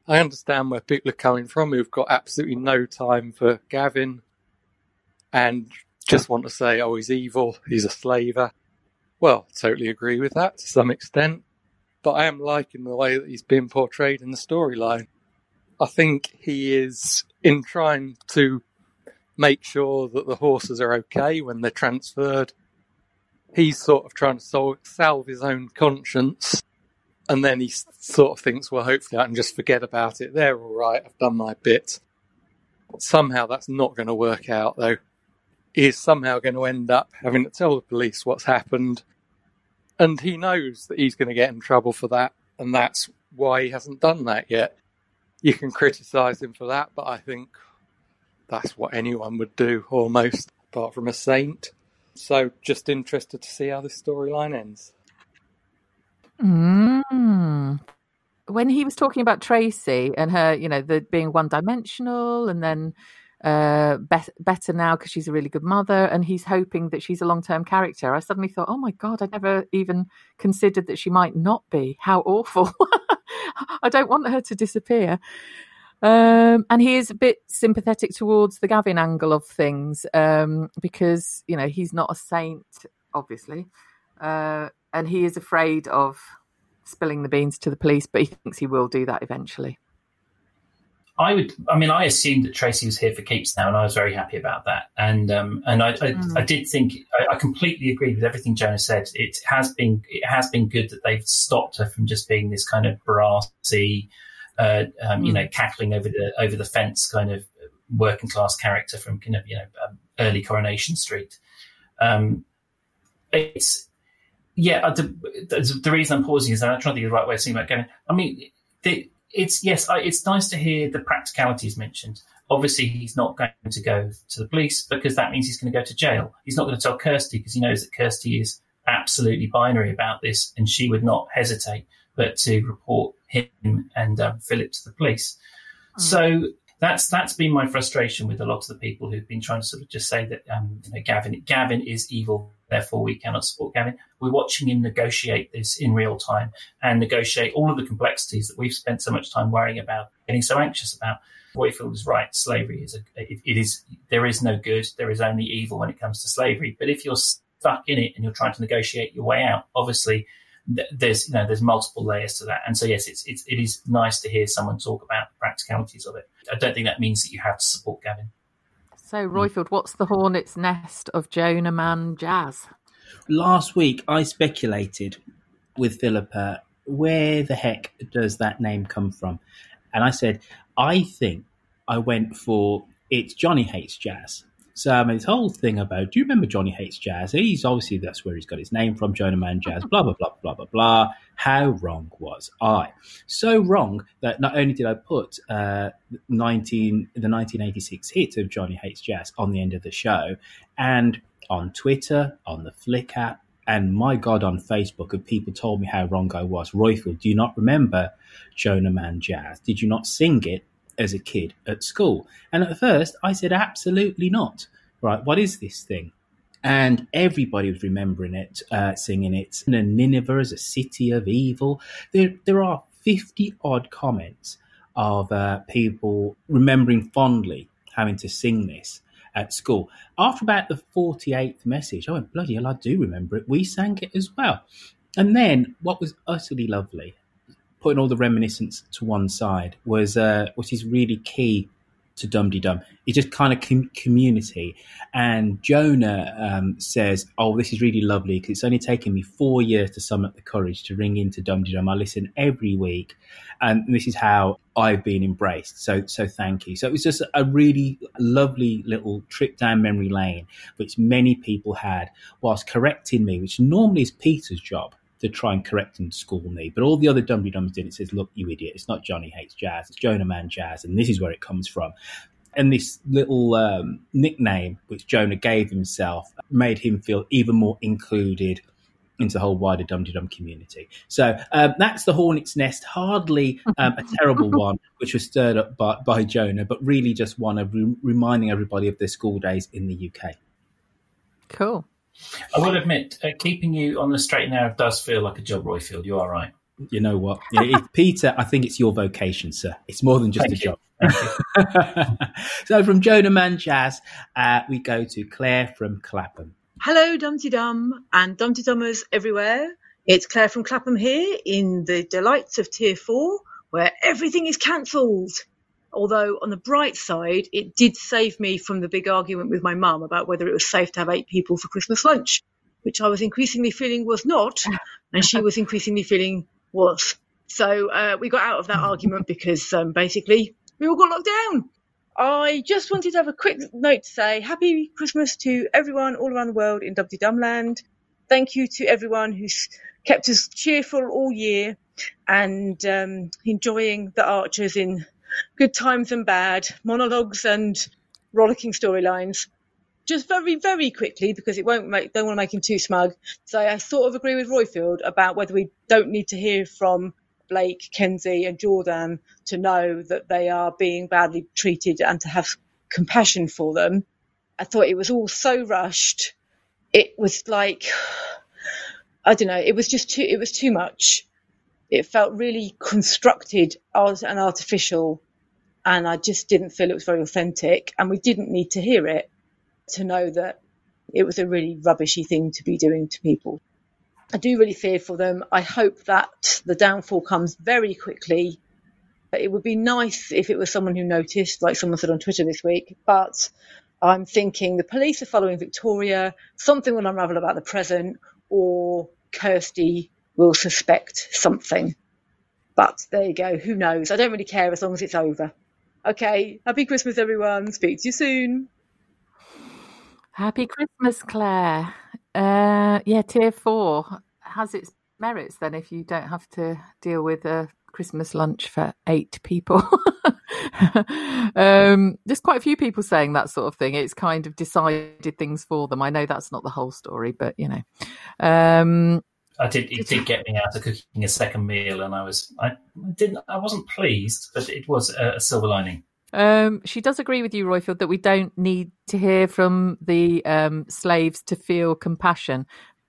[SPEAKER 18] I understand where people are coming from who've got absolutely no time for Gavin and just want to say, oh, he's evil, he's a slaver. Well, totally agree with that to some extent, but I am liking the way that he's been portrayed in the storyline. I think he is in trying to make sure that the horses are okay when they're transferred. He's sort of trying to salve his own conscience. And then he sort of thinks, well, hopefully I can just forget about it. They're all right. I've done my bit. Somehow that's not going to work out, though. is somehow going to end up having to tell the police what's happened. And he knows that he's going to get in trouble for that. And that's why he hasn't done that yet. You can criticise him for that, but I think that's what anyone would do almost, apart from a saint. So just interested to see how this storyline ends.
[SPEAKER 12] Mm. When he was talking about Tracy and her, you know, the being one dimensional and then uh, be- better now because she's a really good mother, and he's hoping that she's a long term character. I suddenly thought, oh my God, I never even considered that she might not be. How awful. I don't want her to disappear. Um, and he is a bit sympathetic towards the Gavin angle of things um, because, you know, he's not a saint, obviously. Uh, and he is afraid of spilling the beans to the police, but he thinks he will do that eventually.
[SPEAKER 13] I would. I mean, I assumed that Tracy was here for keeps now, and I was very happy about that. And um, and I, I, mm. I did think I, I, completely agree with everything Jonah said. It has been it has been good that they've stopped her from just being this kind of brassy, uh, um, mm. you know, cackling over the over the fence kind of working class character from kind of you know um, early Coronation Street. Um, it's yeah. The, the, the, reason I'm pausing is I'm trying to think of the right way of saying about Gavin. I mean. The, it's yes, it's nice to hear the practicalities mentioned. Obviously, he's not going to go to the police because that means he's going to go to jail. He's not going to tell Kirsty because he knows that Kirsty is absolutely binary about this, and she would not hesitate but to report him and um, Philip to the police. Mm. So that's that's been my frustration with a lot of the people who've been trying to sort of just say that um, you know, Gavin Gavin is evil therefore we cannot support Gavin. We're watching him negotiate this in real time and negotiate all of the complexities that we've spent so much time worrying about, getting so anxious about. Roifield is right. Slavery is a, it, it is, there is no good. There is only evil when it comes to slavery. But if you're stuck in it and you're trying to negotiate your way out, obviously there's, you know, there's multiple layers to that. And so, yes, it's, it's, it is nice to hear someone talk about the practicalities of it. I don't think that means that you have to support Gavin.
[SPEAKER 12] So, Roifield, what's the hornet's nest of Jonah Man Jazz?
[SPEAKER 3] Last week, I speculated with Philippa where the heck does that name come from? And I said, I think I went for it's Johnny Hates Jazz. So mean, this whole thing about, do you remember Johnny Hates Jazz? He's obviously, that's where he's got his name from, Jonah Man Jazz, blah, blah, blah, blah, blah, blah. How wrong was I? So wrong that not only did I put uh, 19, the 1986 hit of Johnny Hates Jazz on the end of the show, and on Twitter, on the Flick app, and my God, on Facebook, of people told me how wrong I was. Roifield, do you not remember Jonah Man Jazz? Did you not sing it as a kid at school? And at first, I said, absolutely not. Right, what is this thing? And everybody was remembering it, uh, singing it. And Nineveh is a city of evil. There, there are 50 odd comments of uh, people remembering fondly having to sing this at school. After about the 48th message, I went, bloody hell, I do remember it. We sang it as well. And then what was utterly lovely putting all the reminiscence to one side was uh, what is really key to Dum Dum. It's just kind of com- community. And Jonah um, says, "Oh, this is really lovely because it's only taken me four years to summon up the courage to ring into Dum Dum. I listen every week, and this is how I've been embraced. So, so thank you. So it was just a really lovely little trip down memory lane, which many people had whilst correcting me, which normally is Peter's job to try and correct and school me. But all the other Dum Dums did it says, look, you idiot, it's not Johnny Hates Jazz, it's Jonah Man Jazz, and this is where it comes from. And this little um, nickname which Jonah gave himself made him feel even more included into the whole wider Dum Dum community. So um, that's the Hornet's Nest, hardly um, a terrible one, which was stirred up by, by Jonah, but really just one of re- reminding everybody of their school days in the UK.
[SPEAKER 12] Cool.
[SPEAKER 13] I will admit, uh, keeping you on the straight and narrow does feel like a job, Roifield. You are right.
[SPEAKER 3] You know what, yeah, Peter? I think it's your vocation, sir. It's more than just Thank a you. job. so from Jonah Man Jazz, uh, we go to Claire from Clapham.
[SPEAKER 19] Hello, Dumteedum and Dumteedummers everywhere. It's Claire from Clapham here in the delights of Tier 4, where everything is cancelled. Although, on the bright side, it did save me from the big argument with my mum about whether it was safe to have eight people for Christmas lunch, which I was increasingly feeling was not, and she was increasingly feeling was. So uh, we got out of that argument because um, basically we all got locked down. I just wanted to have a quick note to say Happy Christmas to everyone all around the world in Dum Dumland. Thank you to everyone who's kept us cheerful all year and um, enjoying the Archers in good times and bad, monologues and rollicking storylines. Just very, very quickly, because it won't make, don't want to make him too smug. So I sort of agree with Roifield about whether we don't need to hear from Blake, Kenzie, and Jordan to know that they are being badly treated and to have compassion for them. I thought it was all so rushed. It was like, I don't know, it was just too, it was too much. It felt really constructed and artificial, and I just didn't feel it was very authentic. And we didn't need to hear it to know that it was a really rubbishy thing to be doing to people. I do really fear for them. I hope that the downfall comes very quickly. It would be nice if it was someone who noticed, like someone said on Twitter this week, but I'm thinking the police are following Victoria, something will unravel about the present, or Kirsty will suspect something. But there you go, who knows? I don't really care as long as it's over. Okay, happy Christmas, everyone. Speak to you soon.
[SPEAKER 12] Happy Christmas, Claire. Uh, yeah, tier four has its merits then if you don't have to deal with a Christmas lunch for eight people. um, there's quite a few people saying that sort of thing. It's kind of decided things for them. I know that's not the whole story, but you know. Um,
[SPEAKER 13] I did. It did get me out of cooking a second meal, and I was. I didn't. I wasn't pleased, but it was a, a silver lining.
[SPEAKER 12] Um, she does agree with you, Roifield, that we don't need to hear from the um, slaves to feel compassion.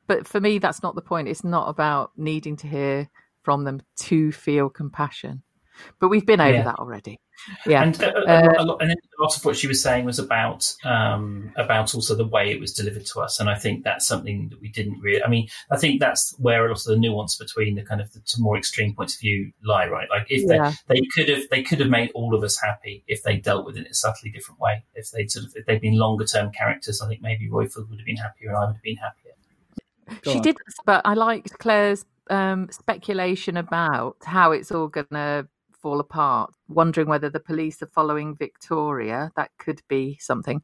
[SPEAKER 12] But for me, that's not the point. It's not about needing to hear from them to feel compassion. But we've been over yeah. that already. Yeah,
[SPEAKER 13] and, uh, uh, a, lot, and a lot of what she was saying was about um, about also the way it was delivered to us, and I think that's something that we didn't really. I mean, I think that's where a lot of the nuance between the kind of the more extreme points of view lie. Right, like if yeah. they, they could have they could have made all of us happy if they dealt with it in a subtly different way. If they sort of if they'd been longer term characters, I think maybe Roifield would have been happier, and I would have been happier.
[SPEAKER 12] Go she on. did, but I liked Claire's um, speculation about how it's all going to fall apart, wondering whether the police are following Victoria. That could be something.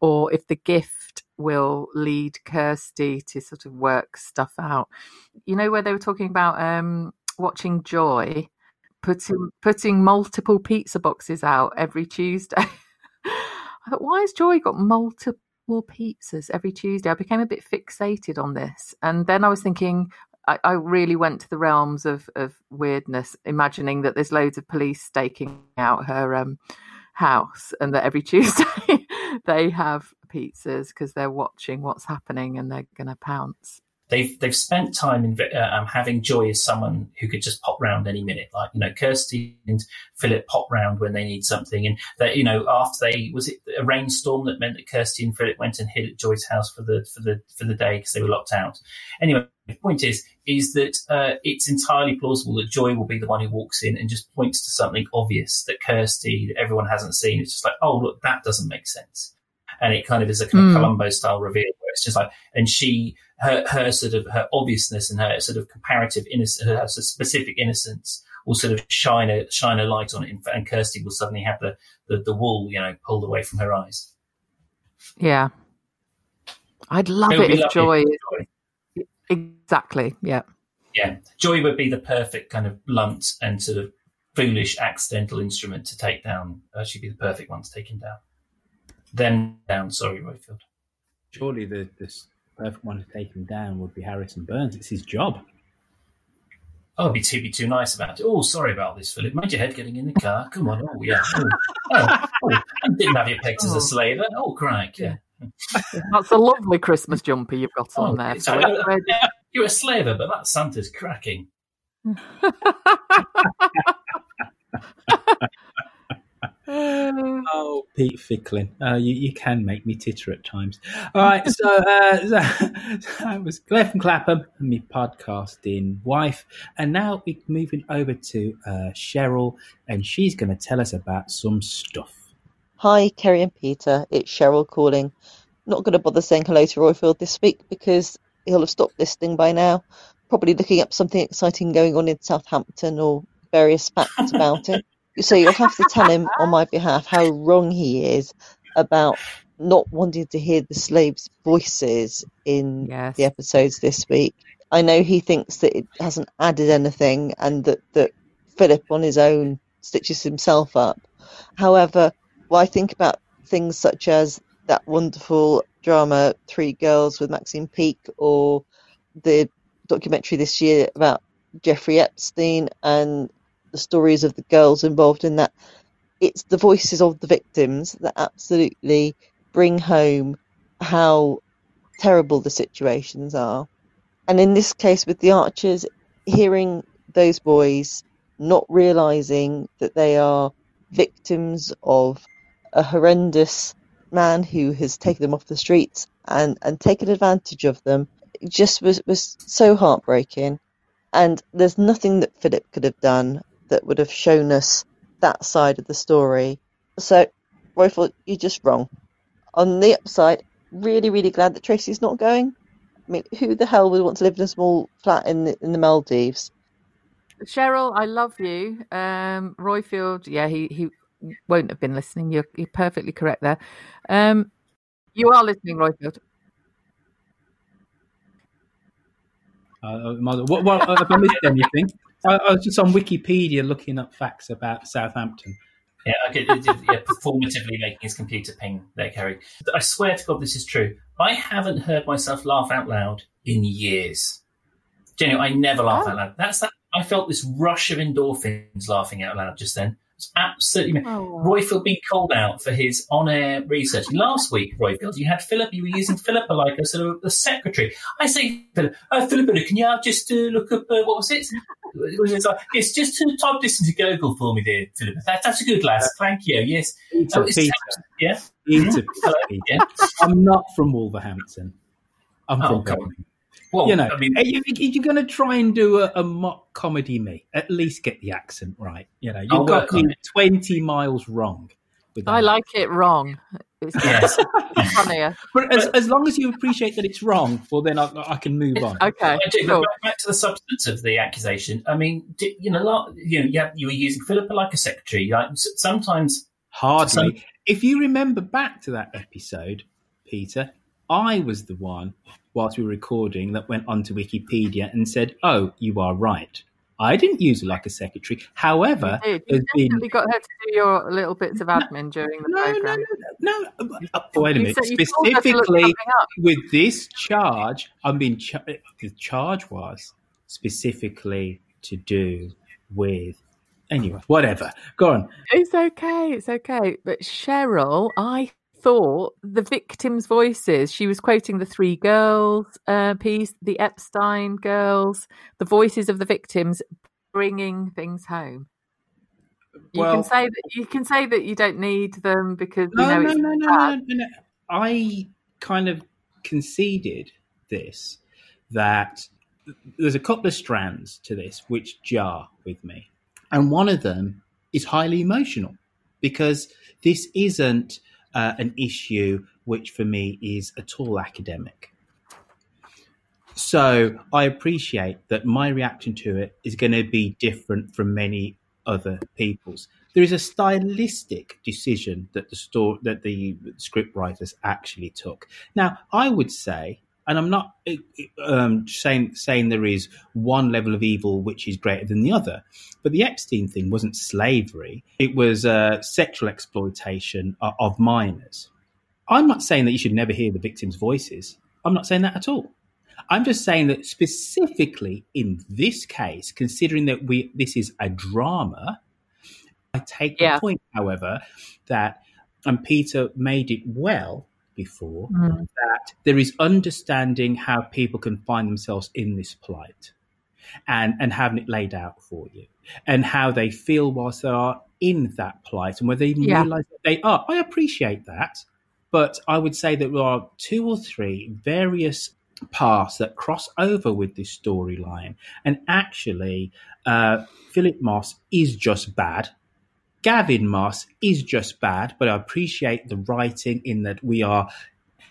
[SPEAKER 12] Or if the gift will lead Kirsty to sort of work stuff out. You know, where they were talking about um, watching Joy putting putting multiple pizza boxes out every Tuesday. I thought, why has Joy got multiple pizzas every Tuesday? I became a bit fixated on this. And then I was thinking, I, I, really went to the realms of, of weirdness, imagining that there's loads of police staking out her um, house, and that every Tuesday they have pizzas because they're watching what's happening and they're going to pounce
[SPEAKER 13] they've they've spent time in uh, um, having Joy as someone who could just pop round any minute. Like you know, Kirsty and Philip pop round when they need something, and that you know after they was it a rainstorm that meant that Kirsty and Philip went and hid at Joy's house for the for the for the day because they were locked out. Anyway, the point is is that uh, it's entirely plausible that Joy will be the one who walks in and just points to something obvious that Kirsty that everyone hasn't seen. It's just like, oh look, that doesn't make sense and it kind of is a kind of hmm. Columbo style reveal where it's just like, and she, her, her sort of, her obviousness and her sort of comparative innocence, her sort of specific innocence will sort of shine a, shine a light on it. And Kirsty will suddenly have the, the, the wool, you know, pulled away from her eyes.
[SPEAKER 12] Yeah. I'd love it, it if Joy, Joy. Exactly. Yeah.
[SPEAKER 13] Yeah. Joy would be the perfect kind of blunt and sort of foolish accidental instrument to take down. Uh, she'd be the perfect one to take him down them down. Sorry, Roifield.
[SPEAKER 3] Surely the, the perfect one to take him down would be Harrison Burns. It's his job.
[SPEAKER 13] Oh, be too be too nice about it. Oh, sorry about this, Philip. Mind your head getting in the car. Come on. Oh, yeah. Oh, oh, oh. I didn't have you pegged as a slaver. Oh, oh crank. Yeah.
[SPEAKER 12] That's a lovely Christmas jumper you've got on oh, there.
[SPEAKER 13] Sorry, you're a slaver, but that Santa's cracking.
[SPEAKER 3] oh, Pete Fickling, uh, you, you can make me titter at times. All right, so, uh, so that was Claire from Clapham and me podcasting wife, and now we're moving over to uh, Cheryl, and she's going to tell us about some stuff.
[SPEAKER 20] Hi, Kerry and Peter. It's Cheryl calling. Not going to bother saying hello to Roifield this week because he'll have stopped listening by now. Probably looking up something exciting going on in Southampton or various facts about it. So you'll have to tell him on my behalf how wrong he is about not wanting to hear the slaves' voices in
[SPEAKER 12] Yes.
[SPEAKER 20] the episodes this week. I know he thinks that it hasn't added anything and that, that Philip on his own stitches himself up. However, when I think about things such as that wonderful drama Three Girls with Maxine Peake or the documentary this year about Jeffrey Epstein and the stories of the girls involved in that, it's the voices of the victims that absolutely bring home how terrible the situations are. And in this case, with the Archers, hearing those boys not realizing that they are victims of a horrendous man who has taken them off the streets and, and taken advantage of them just was, was so heartbreaking. And there's nothing that Philip could have done that would have shown us that side of the story. So, Roifield, you're just wrong. On the upside, really, really glad that Tracy's not going. I mean, who the hell would want to live in a small flat in the, in the Maldives?
[SPEAKER 12] Cheryl, I love you. Um, Roifield, yeah, he, he won't have been listening. You're, you're perfectly correct there. Um, you are listening, Roifield.
[SPEAKER 3] Uh, what, what, have I missed anything? I, I was just on Wikipedia looking up facts about Southampton.
[SPEAKER 13] Yeah, I get, yeah, performatively making his computer ping there, Kerry. I swear to God, this is true. I haven't heard myself laugh out loud in years. Genuinely, I never laugh
[SPEAKER 12] Oh.
[SPEAKER 13] out loud. That's that. I felt this rush of endorphins laughing out loud just then. It's absolutely.
[SPEAKER 12] Oh.
[SPEAKER 13] Roifield being called out for his on-air research last week. Roifield, you had Philip. You were using Philippa like a sort of a secretary. I say, Philip, uh, Philippa, can you just uh, look up uh, what was it? It was like, yes, just to type this into Google for me, there, Philippa. That, that's a good lass. Thank you. Yes.
[SPEAKER 3] Peter,
[SPEAKER 13] Oh,
[SPEAKER 3] Peter.
[SPEAKER 13] Yeah.
[SPEAKER 3] Peter, Peter.
[SPEAKER 13] yeah.
[SPEAKER 3] I'm not from Wolverhampton. I'm
[SPEAKER 13] Oh,
[SPEAKER 3] from
[SPEAKER 13] God.
[SPEAKER 3] Birmingham.
[SPEAKER 13] Well,
[SPEAKER 3] you know,
[SPEAKER 13] I mean-
[SPEAKER 3] if, if you're going to try and do a, a mock comedy me, at least get the accent right. You know, you've
[SPEAKER 13] I'll
[SPEAKER 3] got me 20 miles wrong. with
[SPEAKER 12] I like it wrong. It's
[SPEAKER 13] Yes.
[SPEAKER 12] funnier.
[SPEAKER 3] But as, as long as you appreciate that it's wrong, well, then I, I can move on.
[SPEAKER 12] Okay,
[SPEAKER 13] I do,
[SPEAKER 12] cool.
[SPEAKER 13] back, back to the substance of the accusation. I mean, di- you know, lot, you know, you, you were using Philippa like a secretary. Like sometimes,
[SPEAKER 3] Hardly.
[SPEAKER 13] Some-
[SPEAKER 3] if you remember back to that episode, Peter, I was the one, whilst we were recording, that went onto Wikipedia and said, "Oh, you are right." I didn't use her like a secretary. However,
[SPEAKER 12] You did.
[SPEAKER 3] there's
[SPEAKER 12] You
[SPEAKER 3] been
[SPEAKER 12] definitely got her to do your little bits of admin during the
[SPEAKER 3] no, no,
[SPEAKER 12] program.
[SPEAKER 3] no, no. uh, Wait a minute.
[SPEAKER 12] you told her to look
[SPEAKER 3] Specifically, with this charge, I'm being. Ch- the charge was specifically to do with. Anyway, whatever. Go on.
[SPEAKER 12] It's okay. It's okay. But Cheryl, I thought the victims' voices. She was quoting the three girls uh, piece, the Epstein girls, the voices of the victims bringing things home. You
[SPEAKER 3] Well-
[SPEAKER 12] can say that you can say that you don't need them because you
[SPEAKER 3] No,
[SPEAKER 12] know
[SPEAKER 3] no, no, no, no, no, no. I kind of conceded this that there's a couple of strands to this which jar with me. And one of them is highly emotional because this isn't uh, an issue which for me is at all academic. So I appreciate that my reaction to it is going to be different from many other people's. There is a stylistic decision that the store that the script writers actually took. Now, I would say, and I'm not um, saying saying there is one level of evil which is greater than the other, but the Epstein thing wasn't slavery; it was uh, sexual exploitation of, of minors. I'm not saying that you should never hear the victims' voices. I'm not saying that at all. I'm just saying that specifically in this case, considering that we this is a drama, I take
[SPEAKER 12] Yeah.
[SPEAKER 3] the point, however, that and Peter made it well before
[SPEAKER 12] Mm.
[SPEAKER 3] that there is understanding how people can find themselves in this plight and and having it laid out for you and how they feel whilst they are in that plight and whether they even
[SPEAKER 12] Yeah.
[SPEAKER 3] realize that they are. I appreciate that. But I would say that there are two or three various paths that cross over with this storyline. And actually, uh, Philip Moss is just bad. Gavin Moss is just bad, but I appreciate the writing in that we are,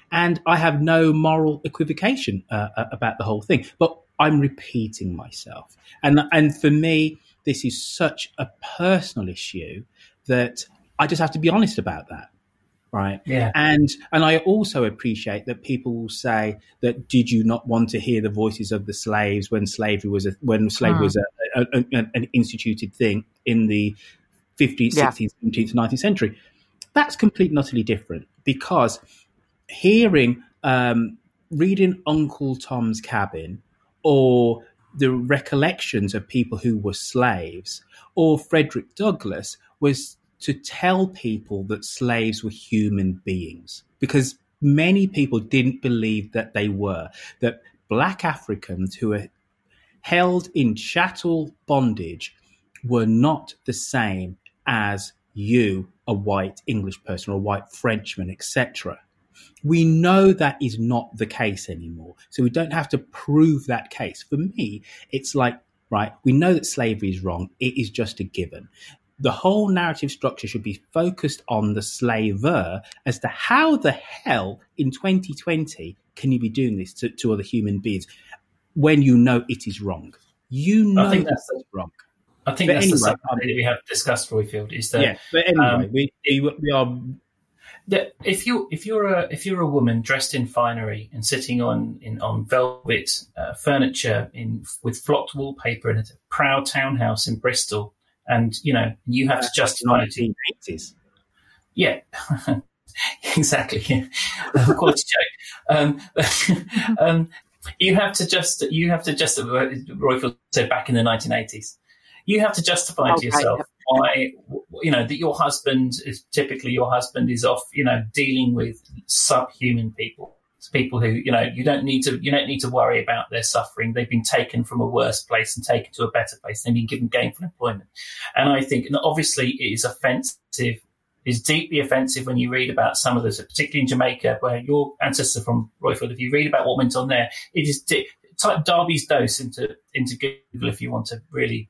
[SPEAKER 3] and I have no moral equivocation uh, uh, about the whole thing. But I'm repeating myself, and and for me, this is such a personal issue that I just have to be honest about that. Right.
[SPEAKER 13] Yeah.
[SPEAKER 3] And and I also appreciate that people will say that did you not want to hear the voices of the slaves when slavery was a when slavery
[SPEAKER 12] Hmm.
[SPEAKER 3] was a, a, a- an instituted thing in the 15th,
[SPEAKER 12] Yeah.
[SPEAKER 3] 16th, 17th, 19th century. That's completely and utterly different because hearing, um, reading Uncle Tom's Cabin or the recollections of people who were slaves or Frederick Douglass was to tell people that slaves were human beings because many people didn't believe that they were, that black Africans who were held in chattel bondage were not the same as you, a white English person or a white Frenchman, etc. We know that is not the case anymore. So we don't have to prove that case. For me, it's like, right, we know that slavery is wrong. It is just a given. The whole narrative structure should be focused on the slaver as to how the hell in 2020 can you be doing this to, to other human beings when you know it is wrong? You know
[SPEAKER 13] I think
[SPEAKER 3] that
[SPEAKER 13] that's
[SPEAKER 3] it's wrong.
[SPEAKER 13] I think
[SPEAKER 3] But
[SPEAKER 13] that's
[SPEAKER 3] anyway,
[SPEAKER 13] the subject that we have discussed, Roifield. Is that
[SPEAKER 3] yeah, but anyway,
[SPEAKER 13] um,
[SPEAKER 3] we, we are
[SPEAKER 13] Yeah, if you if you're a if you're a woman dressed in finery and sitting on in on velvet uh, furniture in with flocked wallpaper in a proud townhouse in Bristol, and you know you have to justify it.
[SPEAKER 3] 1980s.
[SPEAKER 13] Yeah, exactly. Quality joke. Um, um, you have to just you have to just Roifield said back in the 1980s. You have to justify
[SPEAKER 12] Okay.
[SPEAKER 13] to yourself why you know that your husband is typically your husband is off you know dealing with subhuman people. People who you know you don't need to you don't need to worry about their suffering. They've been taken from a worse place and taken to a better place. They've been given gainful employment. And i think and obviously it is offensive is deeply offensive when you read about some of this particularly in jamaica where your ancestors from roifield if you read about what went on there it is di- type derby's dose into into google if you want to really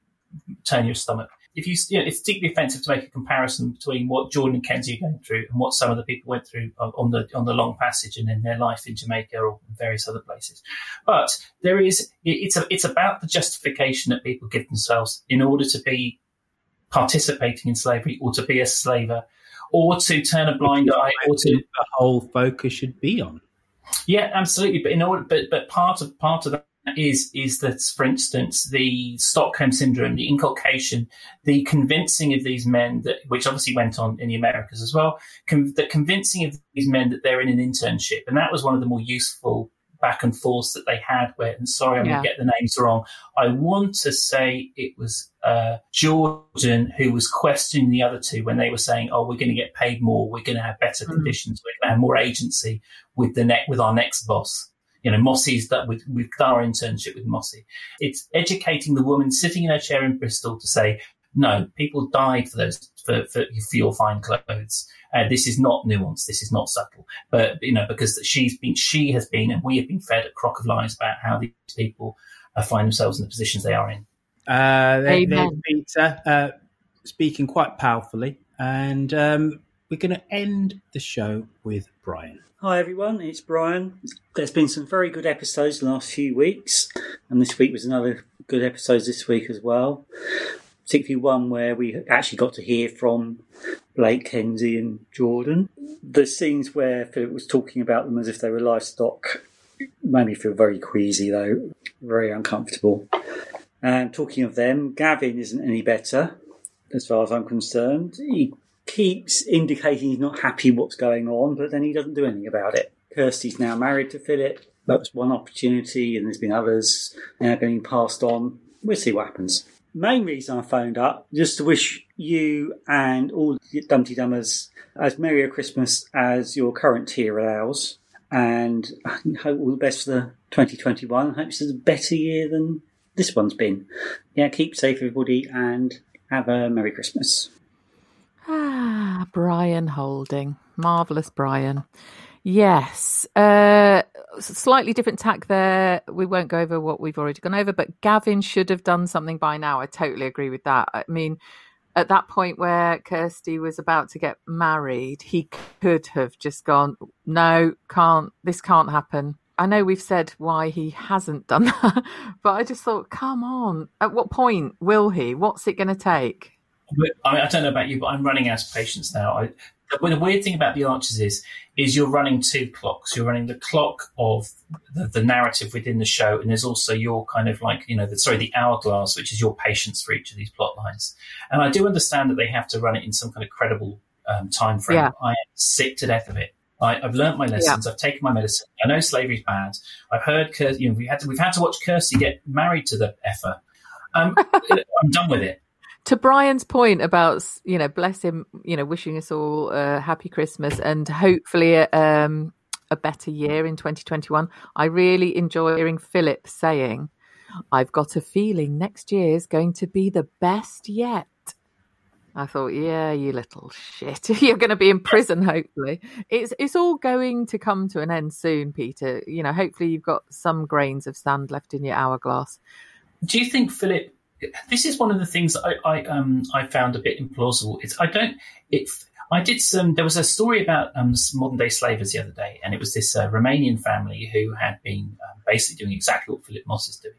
[SPEAKER 13] turn your stomach. If you, you know, it's deeply offensive to make a comparison between what Jordan and Kenzie are going through and what some of the people went through on the on the long passage and in their life in Jamaica or various other places. But there is, it's a, it's about the justification that people give themselves in order to be participating in slavery or to be a slaver or to turn a blind eye or to
[SPEAKER 3] the whole focus should be on.
[SPEAKER 13] yeah, absolutely. But in order, but but part of part of that is is that, for instance, the Stockholm syndrome, the inculcation, the convincing of these men that, which obviously went on in the Americas as well, con- the convincing of these men that they're in an internship, and that was one of the more useful back and forths that they had. Where, and sorry, I'm
[SPEAKER 12] Yeah.
[SPEAKER 13] to get the names wrong. I want to say it was uh, Jordan who was questioning the other two when they were saying, "Oh, we're going to get paid more, we're going to have better conditions, we're going to have more agency with the net with our next boss." You know, Mossy's that with with our internship with Mossy. It's educating the woman sitting in her chair in Bristol to say, "No, people died for those for for, for your fine clothes." Uh, this is not nuanced. This is not subtle. But you know, because she's been, she has been, and we have been fed a crock of lies about how these people uh, find themselves in the positions they are in.
[SPEAKER 3] Uh, there- there's Peter uh, speaking quite powerfully, and um, we're going to end the show with Brian.
[SPEAKER 21] Hi everyone, it's Brian. There's been some very good episodes the last few weeks, and this week was another good episode this week as well. Particularly one where we actually got to hear from Blake, Kenzie, and Jordan. The scenes where Philip was talking about them as if they were livestock made me feel very queasy, though, very uncomfortable. And talking of them, Gavin isn't any better, as far as I'm concerned. He keeps indicating he's not happy what's going on, but then he doesn't do anything about it. Kirsty's now married to Philip. That was one opportunity, and there's been others now getting passed on. We'll see what happens. Main reason I phoned up just to wish you and all the Dumteedummers as merry a Christmas as your current tier allows, and I hope all the best for the 2021. I hope this is a better year than this one's been. Yeah, keep safe, everybody, and have a merry Christmas.
[SPEAKER 12] Ah, Brian Holding. Marvellous Brian. Yes. Uh, slightly different tack there. We won't go over what we've already gone over, but Gavin should have done something by now. I totally agree with that. I mean, at that point where Kirsty was about to get married, he could have just gone, no, can't, this can't happen. I know we've said why he hasn't done that, but I just thought, come on. At what point will he? What's it going to take?
[SPEAKER 13] I, mean, I don't know about you, but I'm running out of patience now. I, the, the weird thing about the Archers is, is you're running two clocks. You're running the clock of the, the, narrative within the show, and there's also your kind of like, you know, the, sorry, the hourglass, which is your patience for each of these plot lines. And I do understand that they have to run it in some kind of credible um, time frame. Yeah. I am sick to death of it. I, have learnt my lessons. Yeah. I've taken my medicine. I know slavery's bad. I've heard, you know, we had to, we've had to watch Kirsty get married to the effer. Um, I'm done with it
[SPEAKER 12] to Brian's point about you know, bless him, you know, wishing us all a happy Christmas and hopefully a, um, a better year in 2021. I really enjoy hearing Philip saying, "I've got a feeling next year is going to be the best yet." I thought, yeah, you little shit. You're going to be in prison, hopefully. It's it's all going to come to an end soon, Peter. You know, hopefully you've got some grains of sand left in your hourglass.
[SPEAKER 13] Do you think Philip this is one of the things I, I um I found a bit implausible. It's I don't it. I did some. There was a story about um, modern day slavers the other day, and it was this uh, Romanian family who had been um, basically doing exactly what Philip Moss is doing,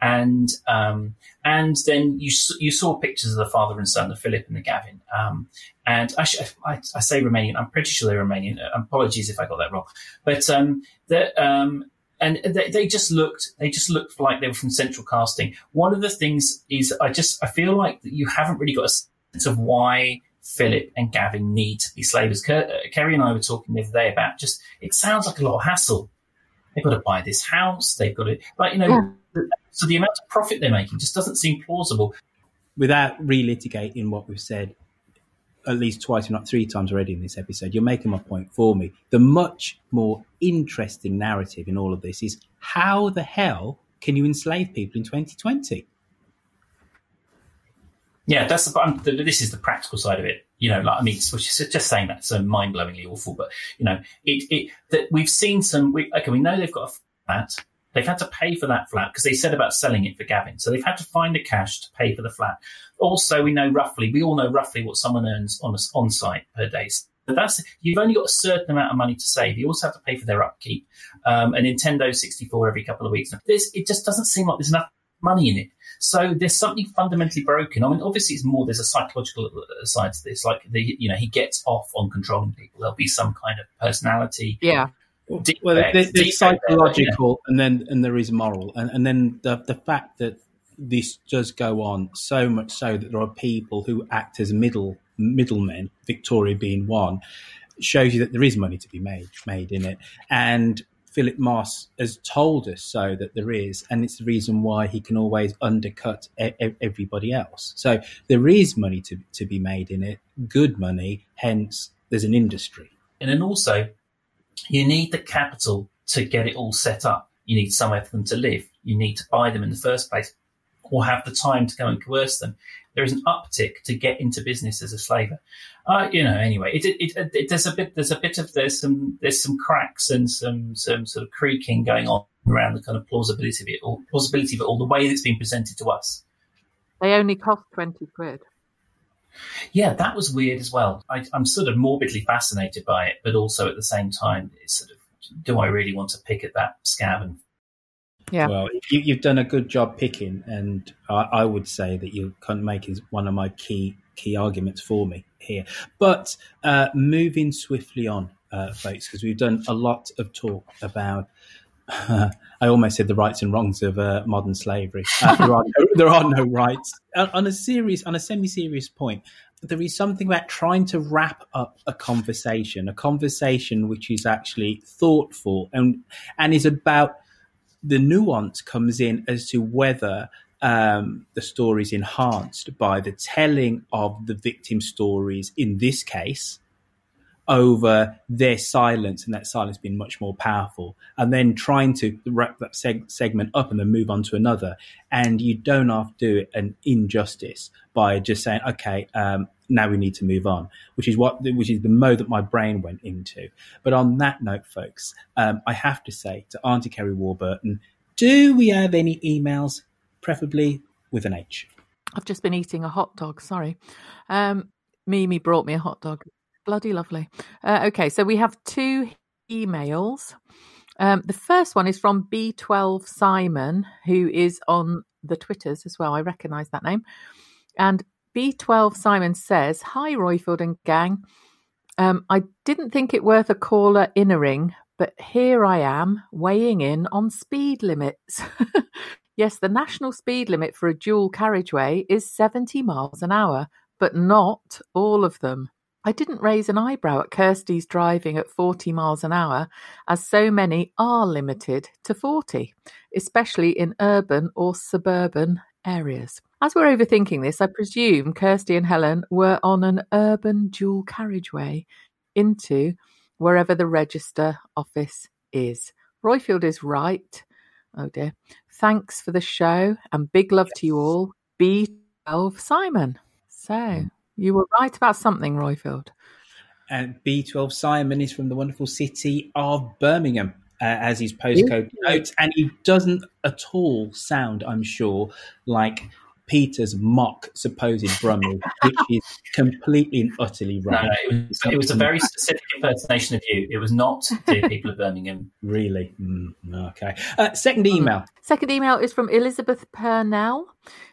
[SPEAKER 13] and um, and then you you saw pictures of the father and son, the Philip and the Gavin, um, and I, I, I, say Romanian. I'm pretty sure they're Romanian. Apologies if I got that wrong, but um, that um, and they, they, just looked they just looked like they were from central casting. One of the things is i just i feel like you haven't really got a sense of why philip and gavin need to be slavers. Uh, kerry and i were talking the other day about just it sounds like a lot of hassle. They've got to buy this house they've got to like you know yeah. so the amount of profit they're making just doesn't seem plausible.
[SPEAKER 3] Without relitigating what we've said at least twice, if not three times already in this episode. You're making my point for me. The much more interesting narrative in all of this is how the hell can you enslave people in 2020?
[SPEAKER 13] Yeah, that's the, this is the practical side of it. You know, like I mean, just saying that so mind blowingly awful, but you know, it it that we've seen some. We, okay, we know they've got a. They've had to pay for that flat because they said about selling it for Gavin. So they've had to find the cash to pay for the flat. Also, we know roughly, we all know roughly what someone earns on on site per day. So that's you've only got a certain amount of money to save. You also have to pay for their upkeep. Um, a Nintendo 64 every couple of weeks. This it just doesn't seem like there's enough money in it. So there's something fundamentally broken. I mean, obviously, it's more. There's a psychological side to this. Like the, you know, he gets off on controlling people. There'll be some kind of personality.
[SPEAKER 12] Yeah
[SPEAKER 3] well, there's, psychological, and then and there is moral, and and then the the fact that this does go on so much so that there are people who act as middle middlemen, Victoria being one, shows you that there is money to be made made in it, and Philip Moss has told us so that there is, and it's the reason why he can always undercut e- everybody else. So there is money to to be made in it, good money. Hence, there's an industry,
[SPEAKER 13] and then also you need the capital to get it all set up. You need somewhere for them to live. You need to buy them in the first place or have the time to go and coerce them. There is an uptick to get into business as a slaver. Uh, you know, anyway, it, it, it, there's a bit, there's a bit of, there's some, there's some cracks and some, some sort of creaking going on around the kind of plausibility of it, or plausibility of it all, the way it's been presented to us.
[SPEAKER 12] They only cost 20 quid.
[SPEAKER 13] Yeah, that was weird as well. I, am sort of morbidly fascinated by it, but also at the same time, it's sort of, do I really want to pick at that scab? And
[SPEAKER 12] yeah.
[SPEAKER 3] Well, you, have done a good job picking, and I, I would say that you can make is one of my key key arguments for me here. But uh, moving swiftly on, uh, folks, because we've done a lot of talk about I almost said the rights and wrongs of uh, modern slavery. Uh, there, are no, there, are no, rights. On a serious, on a semi-serious point, there is something about trying to wrap up a conversation, a conversation which is actually thoughtful and and is about the nuance comes in as to whether um, the story is enhanced by the telling of the victim stories in this case over their silence and that silence being much more powerful and then trying to wrap that seg- segment up and then move on to another. And you don't have to do an injustice by just saying okay um, now we need to move on which is what which is the mode that my brain went into. But on that note folks um, i have to say to auntie kerry warburton do we have any emails preferably with an h?
[SPEAKER 12] I've just been eating a hot dog sorry. Um, mimi brought me a hot dog Bloody lovely. Uh, okay, so we have two emails. Um, the first one is from B12 Simon, who is on the Twitters as well. I recognise that name. And B12 Simon says, Hi, Roifield and gang. Um, I didn't think it worth a caller innering, but here I am weighing in on speed limits. yes, the national speed limit for a dual carriageway is 70 miles an hour, but not all of them. I didn't raise an eyebrow at Kirsty's driving at 40 miles an hour, as so many are limited to 40, especially in urban or suburban areas. As we're overthinking this, I presume Kirsty and Helen were on an urban dual carriageway into wherever the register office is. Roifield is right. Oh dear. Thanks for the show and big love to you all. B12 Simon. So you were right about something, Roifield.
[SPEAKER 3] And B12 Simon is from the wonderful city of Birmingham, uh, as his postcode notes, and he doesn't at all sound, I'm sure, like Peter's mock supposed Brummie, which is completely and utterly wrong.
[SPEAKER 13] No, it, was, it was a very specific impersonation of you. It was not the people of Birmingham.
[SPEAKER 3] Really? Mm, okay. Uh, second email.
[SPEAKER 12] Second email is from Elizabeth Purnell.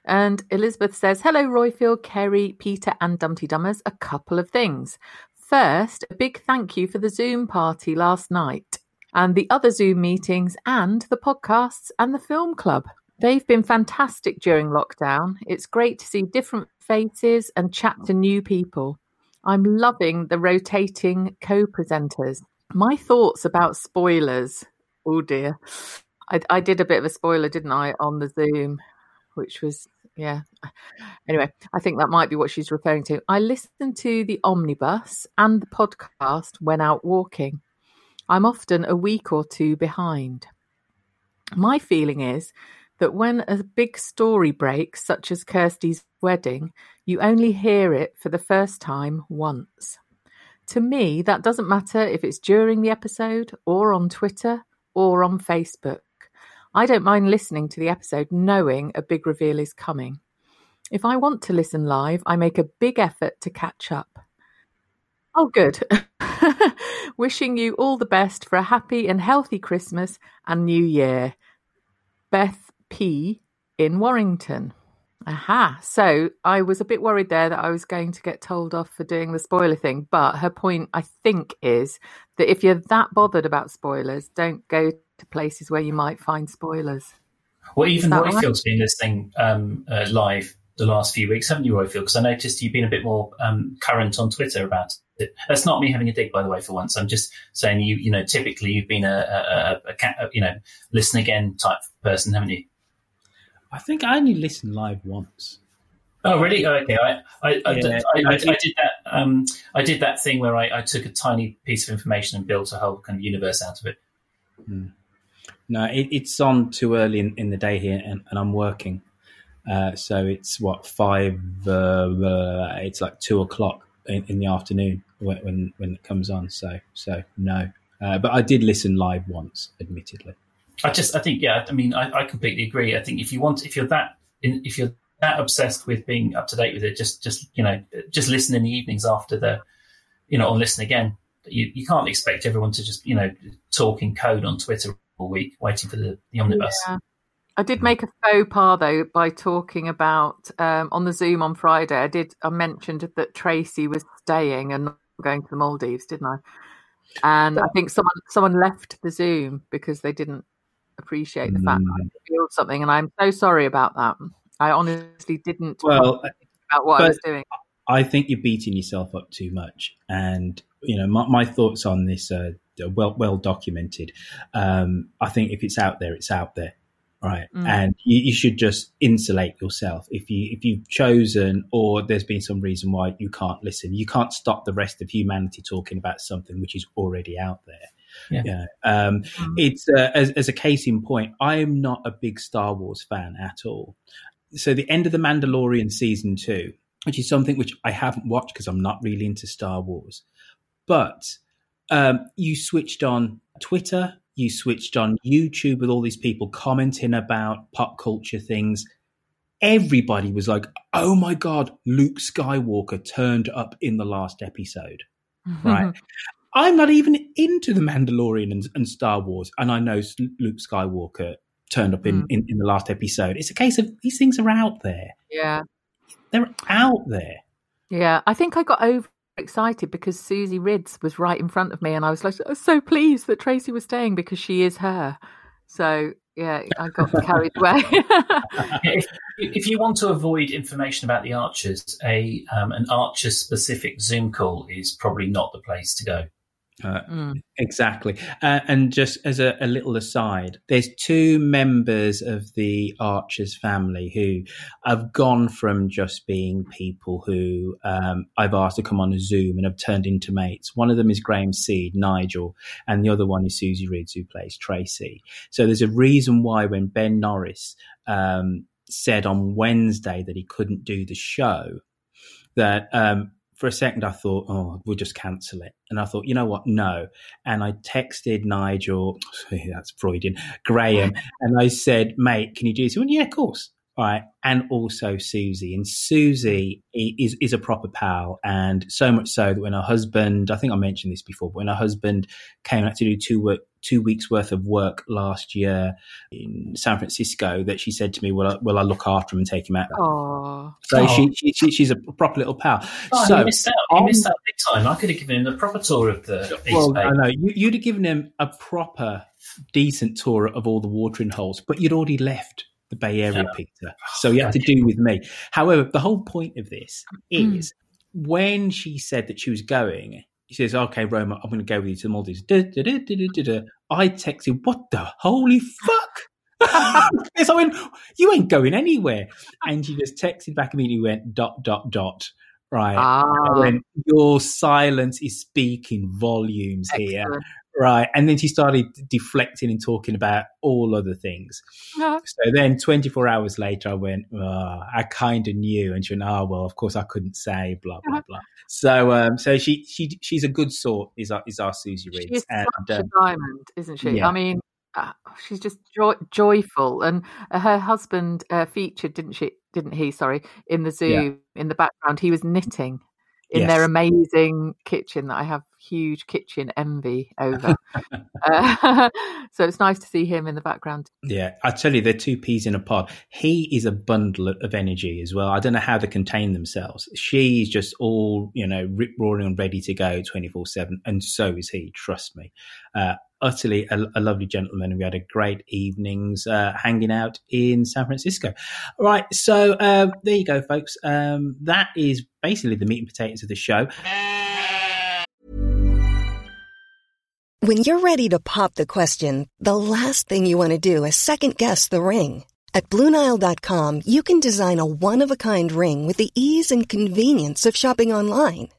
[SPEAKER 12] And Elizabeth says, Hello, Roifield, Kerry, Peter, and Dumteedummers. A couple of things. First, a big thank you for the Zoom party last night and the other Zoom meetings and the podcasts and the film club. They've been fantastic during lockdown. It's great to see different faces and chat to new people. I'm loving the rotating co presenters. My thoughts about spoilers. Oh dear. I, I, did a bit of a spoiler, didn't I, on the Zoom, which was, yeah. Anyway, I think that might be what she's referring to. I listened to the omnibus and the podcast when out walking. I'm often a week or two behind. My feeling is that when a big story breaks, such as Kirsty's wedding, you only hear it for the first time once. To me, that doesn't matter if it's during the episode, or on Twitter, or on Facebook. I don't mind listening to the episode knowing a big reveal is coming. If I want to listen live, I make a big effort to catch up. Oh, good. Wishing you all the best for a happy and healthy Christmas and New Year. Beth P in Warrington. Aha. So I was a bit worried there that I was going to get told off for doing the spoiler thing. But her point, I think, is that if you're that bothered about spoilers, don't go to places where you might find spoilers.
[SPEAKER 13] Well, even Roifield's right? been listening um, uh, live the last few weeks, haven't you, Roifield? Because I noticed you've been a bit more um, current on Twitter about it. That's not me having a dig, by the way, for once. I'm just saying you, you know, typically you've been a, a, a, a you know, listen again type person, haven't you?
[SPEAKER 3] I think I only listened live once.
[SPEAKER 13] Oh, really? Oh, okay. I I, I, yeah, I, I, I, did that. Um, I did that thing where I, took a tiny piece of information and built a whole kind of universe out of it.
[SPEAKER 3] Hmm. No, it, it's on too early in, in the day here, and, and I'm working. Uh, so it's what five? Uh, uh, it's like two o'clock in, in the afternoon when, when, when it comes on. So so no, uh, but I did listen live once, admittedly.
[SPEAKER 13] I just, I think, yeah, I mean, I, I completely agree. I think if you want, if you're that, if you're that obsessed with being up to date with it, just, just, you know, just listen in the evenings after the, you know, or listen again. You, you can't expect everyone to just, you know, talk in code on Twitter all week waiting for the, the omnibus. Yeah.
[SPEAKER 12] I did make a faux pas though by talking about um, on the Zoom on Friday. I did. I mentioned that Tracy was staying and not going to the Maldives, didn't I? And I think someone someone left the Zoom because they didn't appreciate the fact mm. that I feel something, and I'm so sorry about that. I honestly didn't
[SPEAKER 3] well
[SPEAKER 12] about what I was doing.
[SPEAKER 3] I think you're beating yourself up too much, and you know my, my thoughts on this are well well documented. Um, I think if it's out there, it's out there, right? Mm. And you, you, should just insulate yourself. If you if you've chosen, or there's been some reason why you can't listen, you can't stop the rest of humanity talking about something which is already out there. Yeah. yeah. Um, mm-hmm. It's uh, as, as a case in point, I am not a big Star Wars fan at all. So the end of the Mandalorian season two, which is something which I haven't watched because I'm not really into Star Wars, but um, you switched on Twitter, you switched on YouTube with all these people commenting about pop culture things. Everybody was like, "Oh my god, Luke Skywalker turned up in the last episode." right? I'm not even into the Mandalorian and, and Star Wars, and I know Luke Skywalker turned up in, mm. in, in the last episode. It's a case of these things are out there.
[SPEAKER 12] Yeah,
[SPEAKER 3] they're out there.
[SPEAKER 12] Yeah, I think I got over excited because Susie Riddell was right in front of me, and I was like, I was so pleased that Tracy was staying because she is her. So yeah, I got carried away.
[SPEAKER 13] if, if, you want to avoid information about the Archers, a um, an Archer specific Zoom call is probably not the place to go.
[SPEAKER 3] Uh, mm. Exactly. Uh, and just as a, a, little aside, there's two members of the Archers family who have gone from just being people who um, I've asked to come on a Zoom and have turned into mates. One of them is Graham Seed, Nigel, and the other one is Susie Riddell, who plays Tracy. So there's a reason why when Ben Norris um, said on Wednesday that he couldn't do the show, that um, for a second I thought, oh, we'll just cancel it. And I thought, you know what? No. And I texted Nigel, that's Freudian, Graham, and I said, mate, can you do this? He went, yeah, of course. All right. And also Susie. And Susie is, is a proper pal. And so much so that when her husband, I think I mentioned this before, but when her husband came out to do two work, two weeks worth of work last year in San Francisco that she said to me, "Will I, will I look after him and take him out?"
[SPEAKER 12] Aww.
[SPEAKER 3] So oh. She, she, she, she's a proper little pal.
[SPEAKER 13] Oh,
[SPEAKER 3] so
[SPEAKER 13] he missed out. He missed out big time. I could have given him the proper tour of the.
[SPEAKER 3] Well, I know you, you'd have given him a proper, decent tour of all the watering holes, but you'd already left the Bay Area, yeah. Peter. So you have to do with me. However, the whole point of this hmm. is mm. when she said that she was going, she says, "Okay, Roma, I'm going to go with you to the Maldives." Da, da, da, I texted, "What the holy fuck?" yes, I went, "You ain't going anywhere," and she just texted back immediately. Went dot dot dot. Right.
[SPEAKER 12] Ah.
[SPEAKER 3] Went, Your silence is speaking volumes Excellent. here. Right. And then she started deflecting and talking about all other things. Uh-huh. So then 24 hours later, I went, oh, I kind of knew. And she went, oh, well, of course I couldn't say, blah, blah, uh-huh. blah. So um, so she she she's a good sort, is our, is our Susie Reed.
[SPEAKER 12] She's and, such um, a diamond, isn't she? Yeah. I mean, uh, she's just joy- joyful. And uh, her husband uh, featured, didn't she? Didn't he? Sorry, in the zoo yeah. in the background, he was knitting in yes. their amazing kitchen that I have huge kitchen envy over. uh, so it's nice to see him in the background.
[SPEAKER 3] Yeah, I tell you, they're two peas in a pod. He is a bundle of energy as well. I don't know how they contain themselves. She's just all, you know, rip roaring and ready to go 24 7. And so is he, trust me. Uh, utterly a, a, lovely gentleman. We had a great evenings uh, hanging out in San Francisco. All right, so uh, there you go, folks. Um, that is basically the meat and potatoes of the show.
[SPEAKER 22] When you're ready to pop the question, the last thing you want to do is second guess the ring. At BlueNile.com, you can design a one of a kind ring with the ease and convenience of shopping online.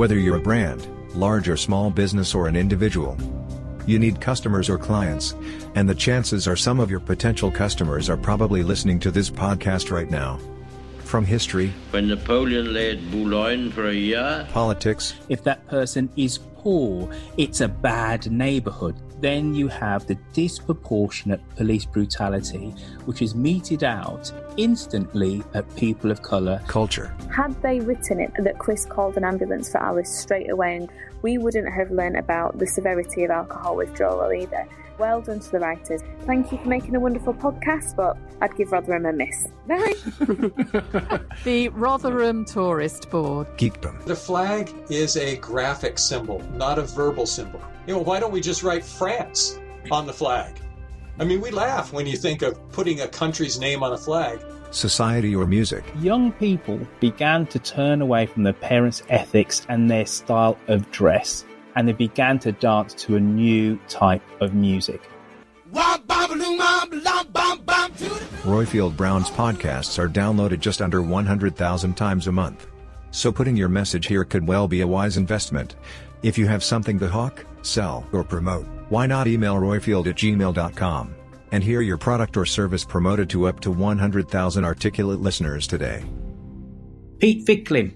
[SPEAKER 23] Whether you're a brand, large or small business, or an individual,
[SPEAKER 24] You need customers or clients, and the chances are some of your potential customers are probably listening to this podcast right now. From history,
[SPEAKER 25] When Napoleon lay at Boulogne for a year,
[SPEAKER 24] politics,
[SPEAKER 3] If that person is poor, it's a bad neighborhood. Then you have the disproportionate police brutality, which is meted out instantly at people of color.
[SPEAKER 24] culture,
[SPEAKER 26] Had they written it that Chris called an ambulance for Alice straight away, and we wouldn't have learnt about the severity of alcohol withdrawal either. Well done to the writers. Thank you for making a wonderful podcast, but I'd give Rotherham a miss. Bye.
[SPEAKER 12] The Rotherham Tourist Board.
[SPEAKER 24] geekdom,
[SPEAKER 23] The flag is a graphic symbol, not a verbal symbol. You know, why don't we just write France on the flag? I mean, we laugh when you think of putting a country's name on a flag.
[SPEAKER 24] society, or music.
[SPEAKER 3] Young people began to turn away from their parents' ethics and their style of dress, and they began to dance to a new type of music.
[SPEAKER 24] Roifield Brown's podcasts are downloaded just under 100,000 times a month. So putting your message here could well be a wise investment. If you have something to hawk, sell, or promote, why not email roifield at gmail.com and hear your product or service promoted to up to 100,000 articulate listeners today.
[SPEAKER 3] Pete Fickling.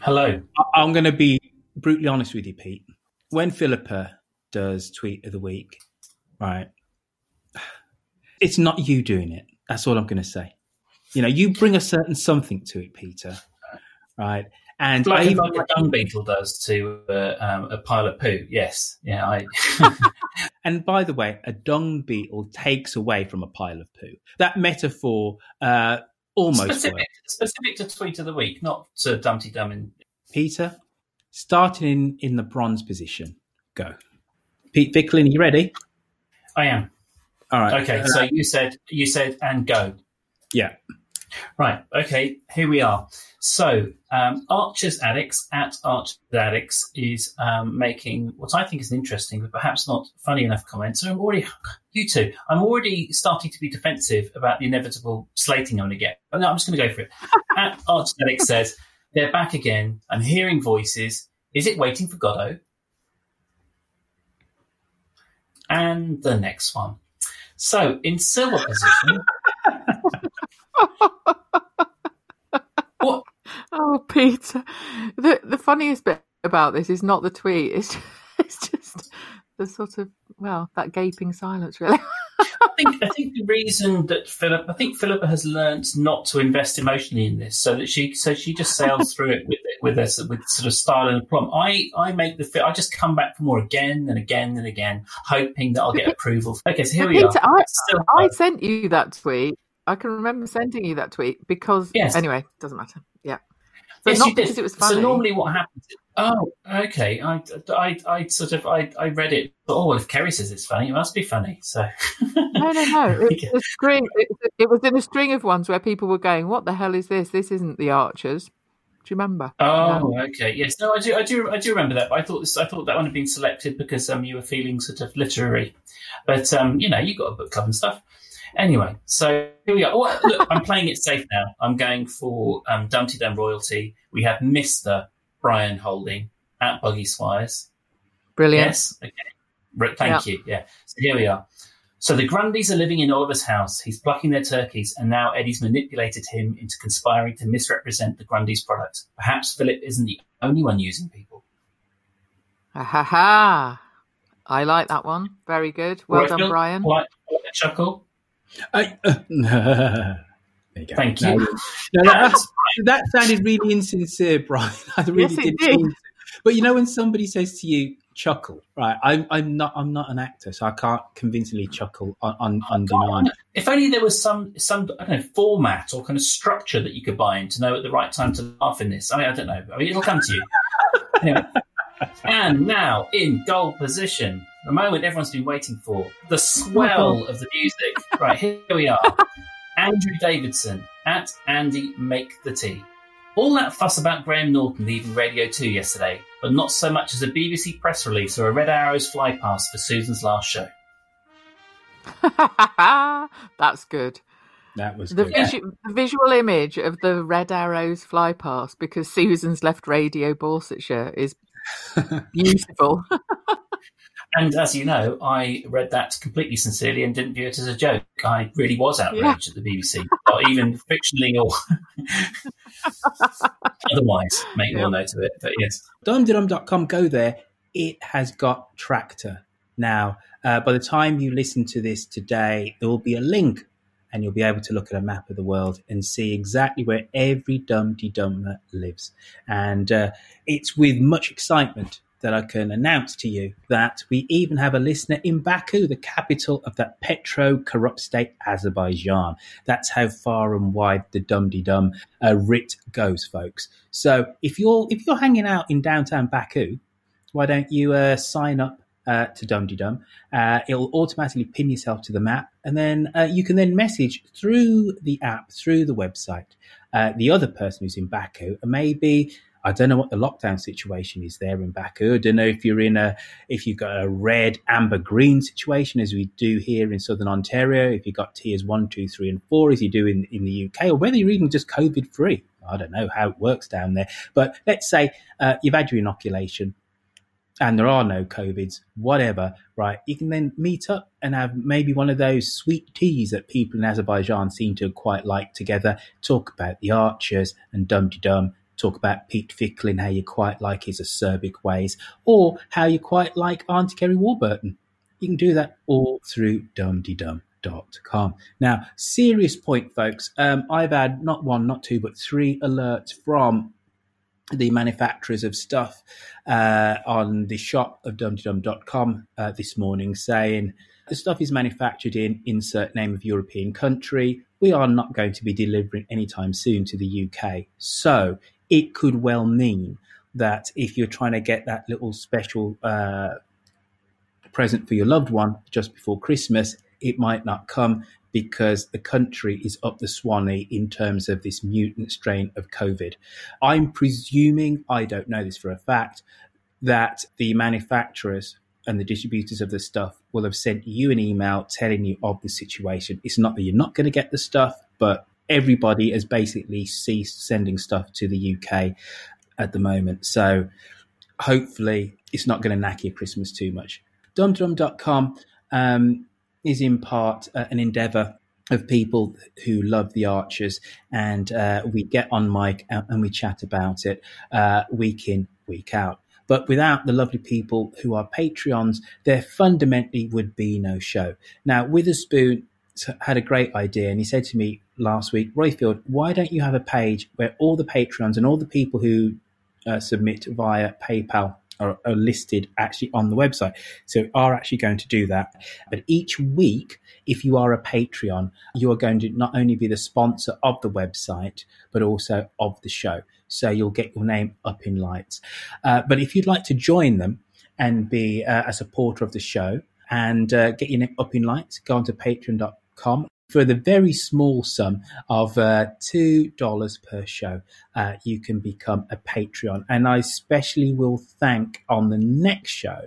[SPEAKER 13] Hello.
[SPEAKER 3] I- I'm going to be brutally honest with you, Pete. When Philippa does tweet of the week, right, it's not you doing it. That's all I'm going to say. You know, you bring a certain something to it, Peter, right? And
[SPEAKER 13] like,
[SPEAKER 3] I even-
[SPEAKER 13] like a dung beetle does to uh, um, a pile of poo. Yes, yeah, I.
[SPEAKER 3] and by the way, a dung beetle takes away from a pile of poo. That metaphor uh, almost
[SPEAKER 13] specific, specific to tweet of the week, not to Dumteedum.
[SPEAKER 3] Peter, starting in, in the bronze position, go. Pete Fickling, you ready?
[SPEAKER 13] I am.
[SPEAKER 3] All right.
[SPEAKER 13] Okay,
[SPEAKER 3] Uh,
[SPEAKER 13] so you said you said and go.
[SPEAKER 3] Yeah.
[SPEAKER 13] Right. Okay. Here we are. So, um, Archer's Addicts at Archer's Addicts is um, making what I think is an interesting, but perhaps not funny enough comment. So I'm already, you two, I'm already starting to be defensive about the inevitable slating I'm going to get. But no, I'm just going to go for it. at Archer's Addicts says they're back again. I'm hearing voices. Is it waiting for Godot? And the next one. So in silver position.
[SPEAKER 12] Oh, Peter. The the funniest bit about this is not the tweet. It's just, it's just the sort of well, that gaping silence, really.
[SPEAKER 13] I think I think the reason that Philip I think Philippa has learnt not to invest emotionally in this, so that she so she just sails through it with with us with sort of style and aplomb. I I make the fi- I just come back for more again and again and again, hoping that I'll get approval. Okay, so here we
[SPEAKER 12] Peter,
[SPEAKER 13] are.
[SPEAKER 12] I,
[SPEAKER 13] Still-
[SPEAKER 12] I sent you that tweet. I can remember sending you that tweet because
[SPEAKER 13] Yes.
[SPEAKER 12] anyway, doesn't matter. But not because it was funny.
[SPEAKER 13] So normally, what happens? Oh, okay. I, I, I sort of I, I read it. But, oh, well, if Kerry says it's funny, it must be funny. So
[SPEAKER 12] No, no, no. It string, it, it was in a string of ones where people were going, "What the hell is this? This isn't the Archers." Do you remember?
[SPEAKER 13] Oh, okay. Yes. No, I do. I do. I do remember that. But I thought this. I thought that one had been selected because um, you were feeling sort of literary, but um, you know, you got a book club and stuff. Anyway, so here we are. Oh, look, I'm playing it safe now. I'm going for um, Dumteedum royalty. We have Mister Brian Holding at Buggy Swires.
[SPEAKER 12] Brilliant.
[SPEAKER 13] Yes. Okay. Thank
[SPEAKER 12] Yeah.
[SPEAKER 13] you. Yeah. So here we are. So the Grundys are living in Oliver's house. He's plucking their turkeys, and now Eddie's manipulated him into conspiring to misrepresent the Grundys' product. Perhaps Philip isn't the only one using people.
[SPEAKER 12] Ha ha ha! I like that one. Very good. Well
[SPEAKER 13] Right,
[SPEAKER 12] done,
[SPEAKER 13] Phil?
[SPEAKER 12] Brian.
[SPEAKER 13] Like, like a chuckle.
[SPEAKER 3] I, uh, you.
[SPEAKER 13] Thank
[SPEAKER 3] No,
[SPEAKER 13] you.
[SPEAKER 3] no, that, that sounded really insincere, Brian. I really
[SPEAKER 12] Yes, it
[SPEAKER 3] did.
[SPEAKER 12] did.
[SPEAKER 3] But you know when somebody says to you, "chuckle," right? I'm, I'm not. I'm not an actor, so I can't convincingly chuckle on, undeniable.
[SPEAKER 13] If only there was some some I don't know format or kind of structure that you could buy in to know at the right time to laugh in this. I mean, I don't know. I mean, it'll come to you. anyway. And now in goal position, the moment everyone's been waiting for, the swell of the music. Right here we are. Andrew Davidson at Andy Make the Tea. All that fuss about Graham Norton leaving Radio 2 yesterday, but not so much as a BBC press release or a Red Arrows flypast for Susan's last show.
[SPEAKER 12] That's good.
[SPEAKER 3] That was
[SPEAKER 12] The,
[SPEAKER 3] good.
[SPEAKER 12] visu- the visual image of the red arrows fly past because Susan's left Radio Borsetshire is beautiful.
[SPEAKER 13] And as you know, I read that completely sincerely and didn't view it as a joke. I really was outraged at the BBC, not even fictionally or otherwise. Make more note of it. But yes,
[SPEAKER 3] dumteedum.com, go there. It has got Tractor. Now, uh, by the time you listen to this today, there will be a link and you'll be able to look at a map of the world and see exactly where every Dumteedummer lives. And uh, it's with much excitement that I can announce to you that we even have a listener in Baku, the capital of that petro corrupt state, Azerbaijan. That's how far and wide the Dumteedum uh, writ goes, folks. So if you're if you're hanging out in downtown Baku, why don't you uh, sign up uh, to Dumteedum. Uh, it'll automatically pin yourself to the map, and then uh, you can then message through the app, through the website, uh, the other person who's in Baku, and maybe. I don't know what the lockdown situation is there in Baku. I don't know if you're in a if you've got a red, amber, green situation as we do here in Southern Ontario. If you've got tiers one, two, three, and four as you do in, in the UK, or whether you're even just COVID free. I don't know how it works down there. But let's say uh, you've had your inoculation and there are no COVIDs, whatever, right? You can then meet up and have maybe one of those sweet teas that people in Azerbaijan seem to quite like together, talk about the archers and Dumteedum, talk about Pete Fickling, how you quite like his acerbic ways, or how you quite like Auntie Kerry Warburton. You can do that all through dumteedum.com. Now, serious point, folks. Um, I've had not one, not two, but three alerts from the manufacturers of stuff uh, on the shop of dumteedum.com uh, this morning saying the stuff is manufactured in insert name of European country. We are not going to be delivering anytime soon to the UK. So it could well mean that if you're trying to get that little special uh, present for your loved one just before Christmas, it might not come because the country is up the Swanee in terms of this mutant strain of COVID. I'm presuming, I don't know this for a fact, that the manufacturers and the distributors of the stuff will have sent you an email telling you of the situation. It's not that you're not going to get the stuff, but everybody has basically ceased sending stuff to the UK at the moment. So hopefully it's not going to knack your Christmas too much. Dumteedum.com um, is in part uh, an endeavor of people who love the Archers, and uh, we get on mic and we chat about it uh, week in, week out. But without the lovely people who are Patreons, there fundamentally would be no show. Now, Witherspoon had a great idea, and he said to me last week, Roifield, why don't you have a page where all the patrons and all the people who uh, submit via PayPal are, are listed actually on the website. So are actually going to do that. But each week, if you are a Patreon, you are going to not only be the sponsor of the website, but also of the show. So you'll get your name up in lights. Uh, but if you'd like to join them and be uh, a supporter of the show and uh, get your name up in lights, go on to patreon.com for the very small sum of uh, $2 per show, uh, you can become a Patreon. And I especially will thank on the next show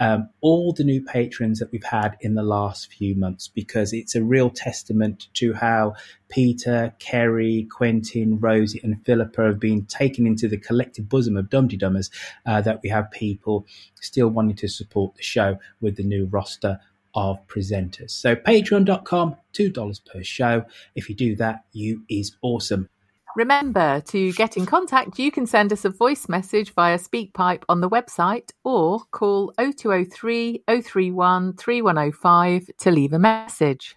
[SPEAKER 3] um, all the new patrons that we've had in the last few months because it's a real testament to how Peter, Kerry, Quentin, Rosie, and Philippa have been taken into the collective bosom of Dumteedummers uh, that we have people still wanting to support the show with the new roster of presenters. So patreon.com, $2 per show. If you do that, you is awesome.
[SPEAKER 12] Remember to get in contact, you can send us a voice message via SpeakPipe on the website or call 0203 031 3105 to leave a message.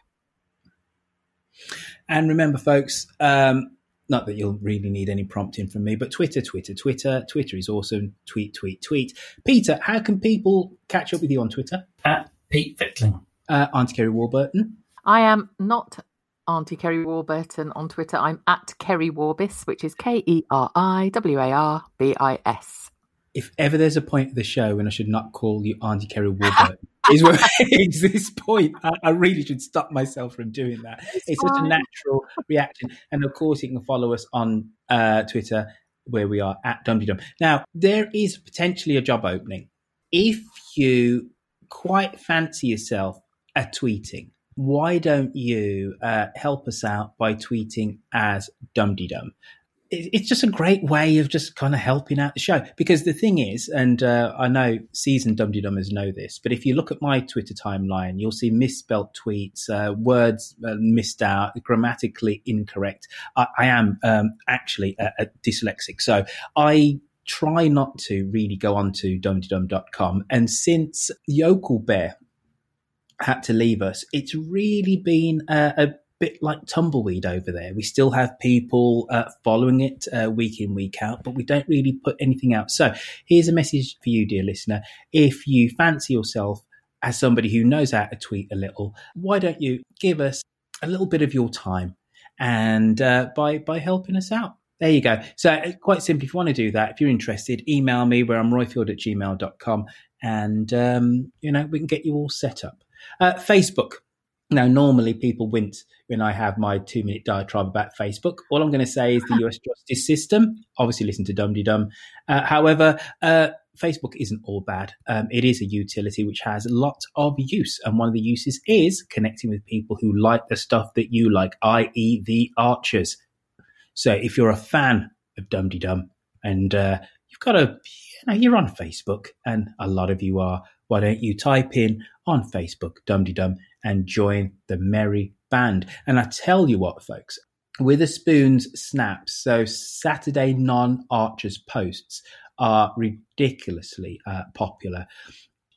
[SPEAKER 3] And remember, folks, um, not that you'll really need any prompting from me, but Twitter, Twitter, Twitter. Twitter is awesome. Tweet, tweet, tweet. Peter, how can people catch up with you on Twitter?
[SPEAKER 13] At Pete Fickling.
[SPEAKER 3] Uh, Auntie Kerry Warburton.
[SPEAKER 12] I am not Auntie Kerry Warburton on Twitter. I'm at Kerry Warbis, which is K E R I W A R B I S.
[SPEAKER 3] If ever there's a point of the show when I should not call you Auntie Kerry Warburton, is where it's this point. I, I, really should stop myself from doing that. It's, it's such a natural reaction. And of course, you can follow us on uh, Twitter where we are at Dumteedum. Now, there is potentially a job opening. If you quite fancy yourself at tweeting, why don't you uh, help us out by tweeting as Dumteedum? it's just a great way of just kind of helping out the show. Because the thing is, and uh, I know seasoned Dum Dummers know this, but if you look at my Twitter timeline, you'll see misspelt tweets, uh, words uh, missed out, grammatically incorrect. I, I am um, actually a, a dyslexic, so I try not to really go onto dumteedum.com. And since Yokel Bear had to leave us, it's really been a, a bit like tumbleweed over there. We still have people uh, following it uh, week in, week out, but we don't really put anything out. So here's a message for you, dear listener. If you fancy yourself as somebody who knows how to tweet a little, why don't you give us a little bit of your time and uh, by by helping us out? There you go. So uh, quite simply, if you want to do that, if you're interested, email me where I'm roifield at gmail.com and, um, you know, we can get you all set up. Uh, Facebook. Now, normally people wince when I have my two minute diatribe about Facebook. All I'm going to say is the US justice system. Obviously, listen to Dum Dum. Uh, however, uh, Facebook isn't all bad. Um, it is a utility which has lots of use. And one of the uses is connecting with people who like the stuff that you like, i.e., the archers. So if you're a fan of Dum Dum and uh, you've got a, you know, you're on Facebook, and a lot of you are, why don't you type in on Facebook Dum Dum and join the merry band? And I tell you what, folks, Witherspoon's snaps, so Saturday non Archers posts, are ridiculously uh, popular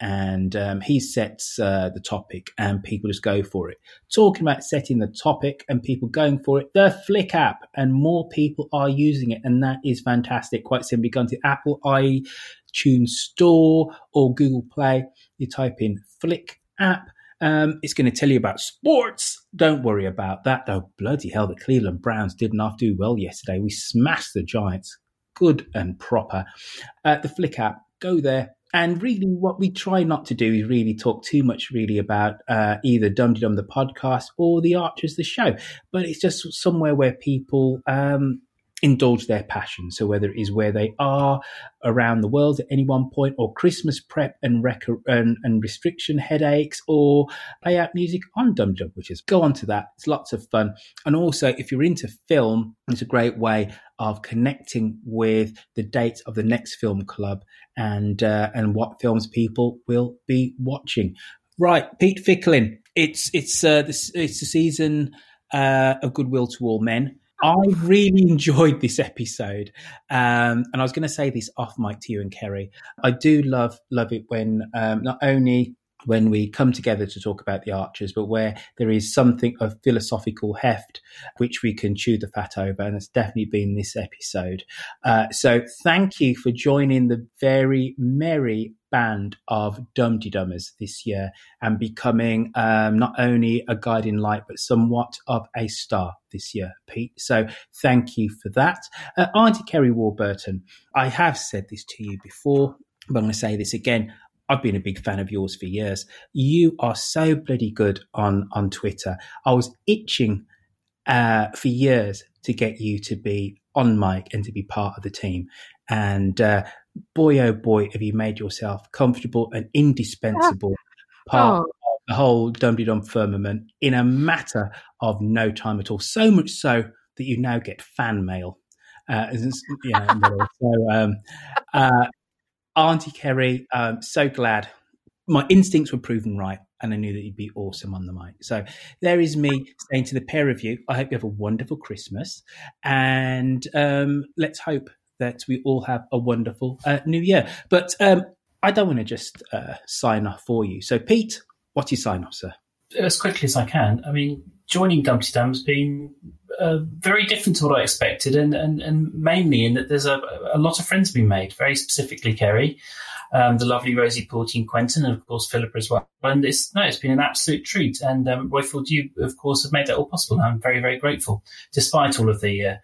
[SPEAKER 3] and um, he sets uh, the topic and people just go for it. Talking about setting the topic and people going for it, the Flick app, and more people are using it, and that is fantastic. Quite simply, go to Apple iTunes Store or Google Play, you type in Flick app. Um, it's going to tell you about sports. Don't worry about that. Oh, bloody hell, the Cleveland Browns did not do well yesterday. We smashed the Giants. Good and proper. Uh, the Flick app, go there, and really what we try not to do is really talk too much really about uh, either Dum Dum the podcast or the Archers the show, but it's just somewhere where people um, indulge their passion. So whether it is where they are around the world at any one point, or Christmas prep and rec- and, and, restriction headaches, or play out music on Dum Dum, which is go on to that. It's lots of fun. And also, if you're into film, it's a great way of connecting with the dates of the next film club and uh, and what films people will be watching. Right, Pete Fickling. It's it's uh, this, it's the season uh, of Goodwill to All Men. I really enjoyed this episode, um, and I was going to say this off mic to you and Kerry. I do love love it when um, not only when we come together to talk about the archers, but where there is something of philosophical heft which we can chew the fat over, and it's definitely been this episode. Uh, so thank you for joining the very merry band of Dum Dummers this year and becoming um, not only a guiding light but somewhat of a star this year, Pete. So thank you for that. Uh, Auntie Kerry Warburton, I have said this to you before, but I'm going to say this again. I've been a big fan of yours for years. You are so bloody good on on Twitter. I was itching uh, for years to get you to be on mic and to be part of the team. And uh, boy, oh boy, have you made yourself comfortable and indispensable part oh. of the whole Dum Dum firmament in a matter of no time at all. So much so that you now get fan mail. Uh, you know, so, um, uh, Auntie Kerry, um, so glad. My instincts were proven right, and I knew that you'd be awesome on the mic. So there is me saying to the pair of you, I hope you have a wonderful Christmas, and um, let's hope that we all have a wonderful uh, new year. But um, I don't want to just uh, sign off for you. So, Pete, what's your sign off, sir?
[SPEAKER 13] As quickly as I can. I mean, joining Dumteedum has been uh, very different to what I expected, and, and, and mainly in that there's a, a lot of friends being made, very specifically Kerry. Um, the lovely Rosie Portine Quentin, and of course Philippa as well. And it's no, it's been an absolute treat. And um, Roifield, you of course have made that all possible. I'm very, very grateful, despite all of the uh,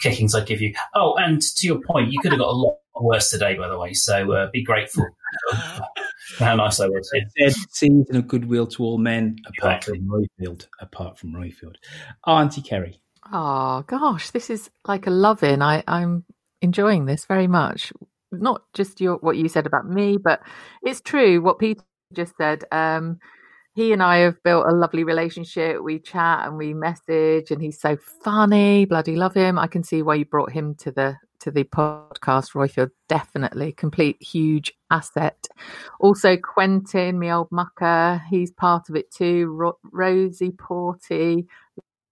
[SPEAKER 13] kickings I give you. Oh, and to your point, you could have got a lot worse today, by the way. So uh, be grateful how nice I was.
[SPEAKER 3] Said season of goodwill to all men, apart exactly. from Roifield. Apart from Roifield, Auntie Kerry.
[SPEAKER 12] Oh gosh, this is like a loving. I, I'm enjoying this very much. Not just your what you said about me, but it's true what Peter just said. Um, he and I have built a lovely relationship. We chat and we message, and he's so funny. Bloody love him. I can see why you brought him to the to the podcast, Roifield. Definitely, complete huge asset. Also, Quentin, my old mucker, he's part of it too. Ro- Rosie Porty,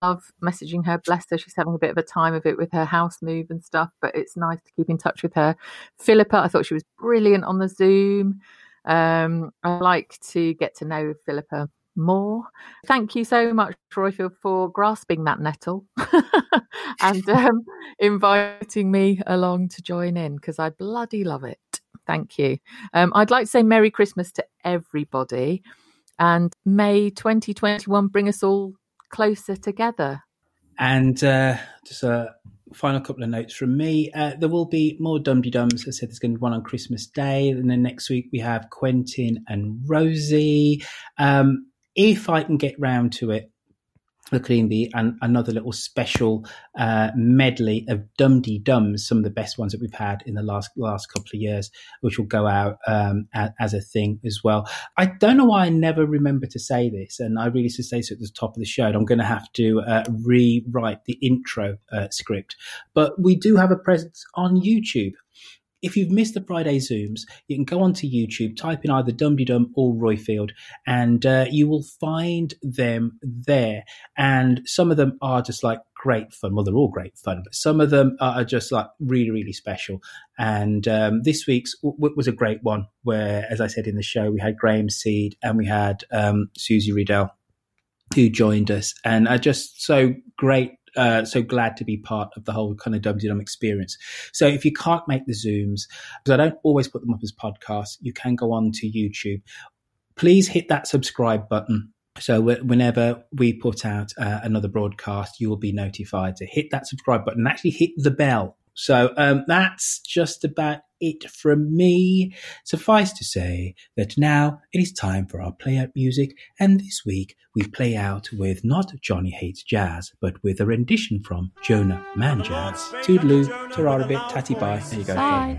[SPEAKER 12] love messaging her. Bless her, she's having a bit of a time of it with her house move and stuff. But it's nice to keep in touch with her. Philippa, I thought she was brilliant on the Zoom. Um, I like to get to know Philippa more. Thank you so much, Roifield, for grasping that nettle and um, inviting me along to join in because I bloody love it. Thank you. Um, I'd like to say Merry Christmas to everybody and may 2021 bring us all closer together.
[SPEAKER 3] And uh, just a final couple of notes from me. Uh, there will be more Dum Dums. I said there's going to be one on Christmas Day. And then next week we have Quentin and Rosie. Um, if I can get round to it, looking the an, another little special uh, medley of Dum Dums, some of the best ones that we've had in the last last couple of years, which will go out um, as, a thing as well. I don't know why I never remember to say this, and I really should say so at the top of the show. And I'm going to have to uh, rewrite the intro uh, script, but we do have a presence on YouTube if you've missed the Friday Zooms, you can go onto YouTube, type in either Dumteedum or Roifield, and uh, you will find them there. And some of them are just like great fun. Well, they're all great fun, but some of them are just like really, really special. And um, this week's w- was a great one where, as I said in the show, we had Graham Seed and we had um, Susie Riddell who joined us and are just so great uh, so glad to be part of the whole kind of Dum experience. So if you can't make the Zooms, because I don't always put them up as podcasts, you can go on to YouTube. Please hit that subscribe button. So whenever we put out uh, another broadcast, you will be notified to hit that subscribe button actually hit the bell so um, that's just about it from me. Suffice to say that now it is time for our play out music, and this week we play out with not Johnny Hates Jazz, but with a rendition from Jonah Man Jazz. Toodaloo, tarara bit, tatty bye. There you go.
[SPEAKER 12] Bye.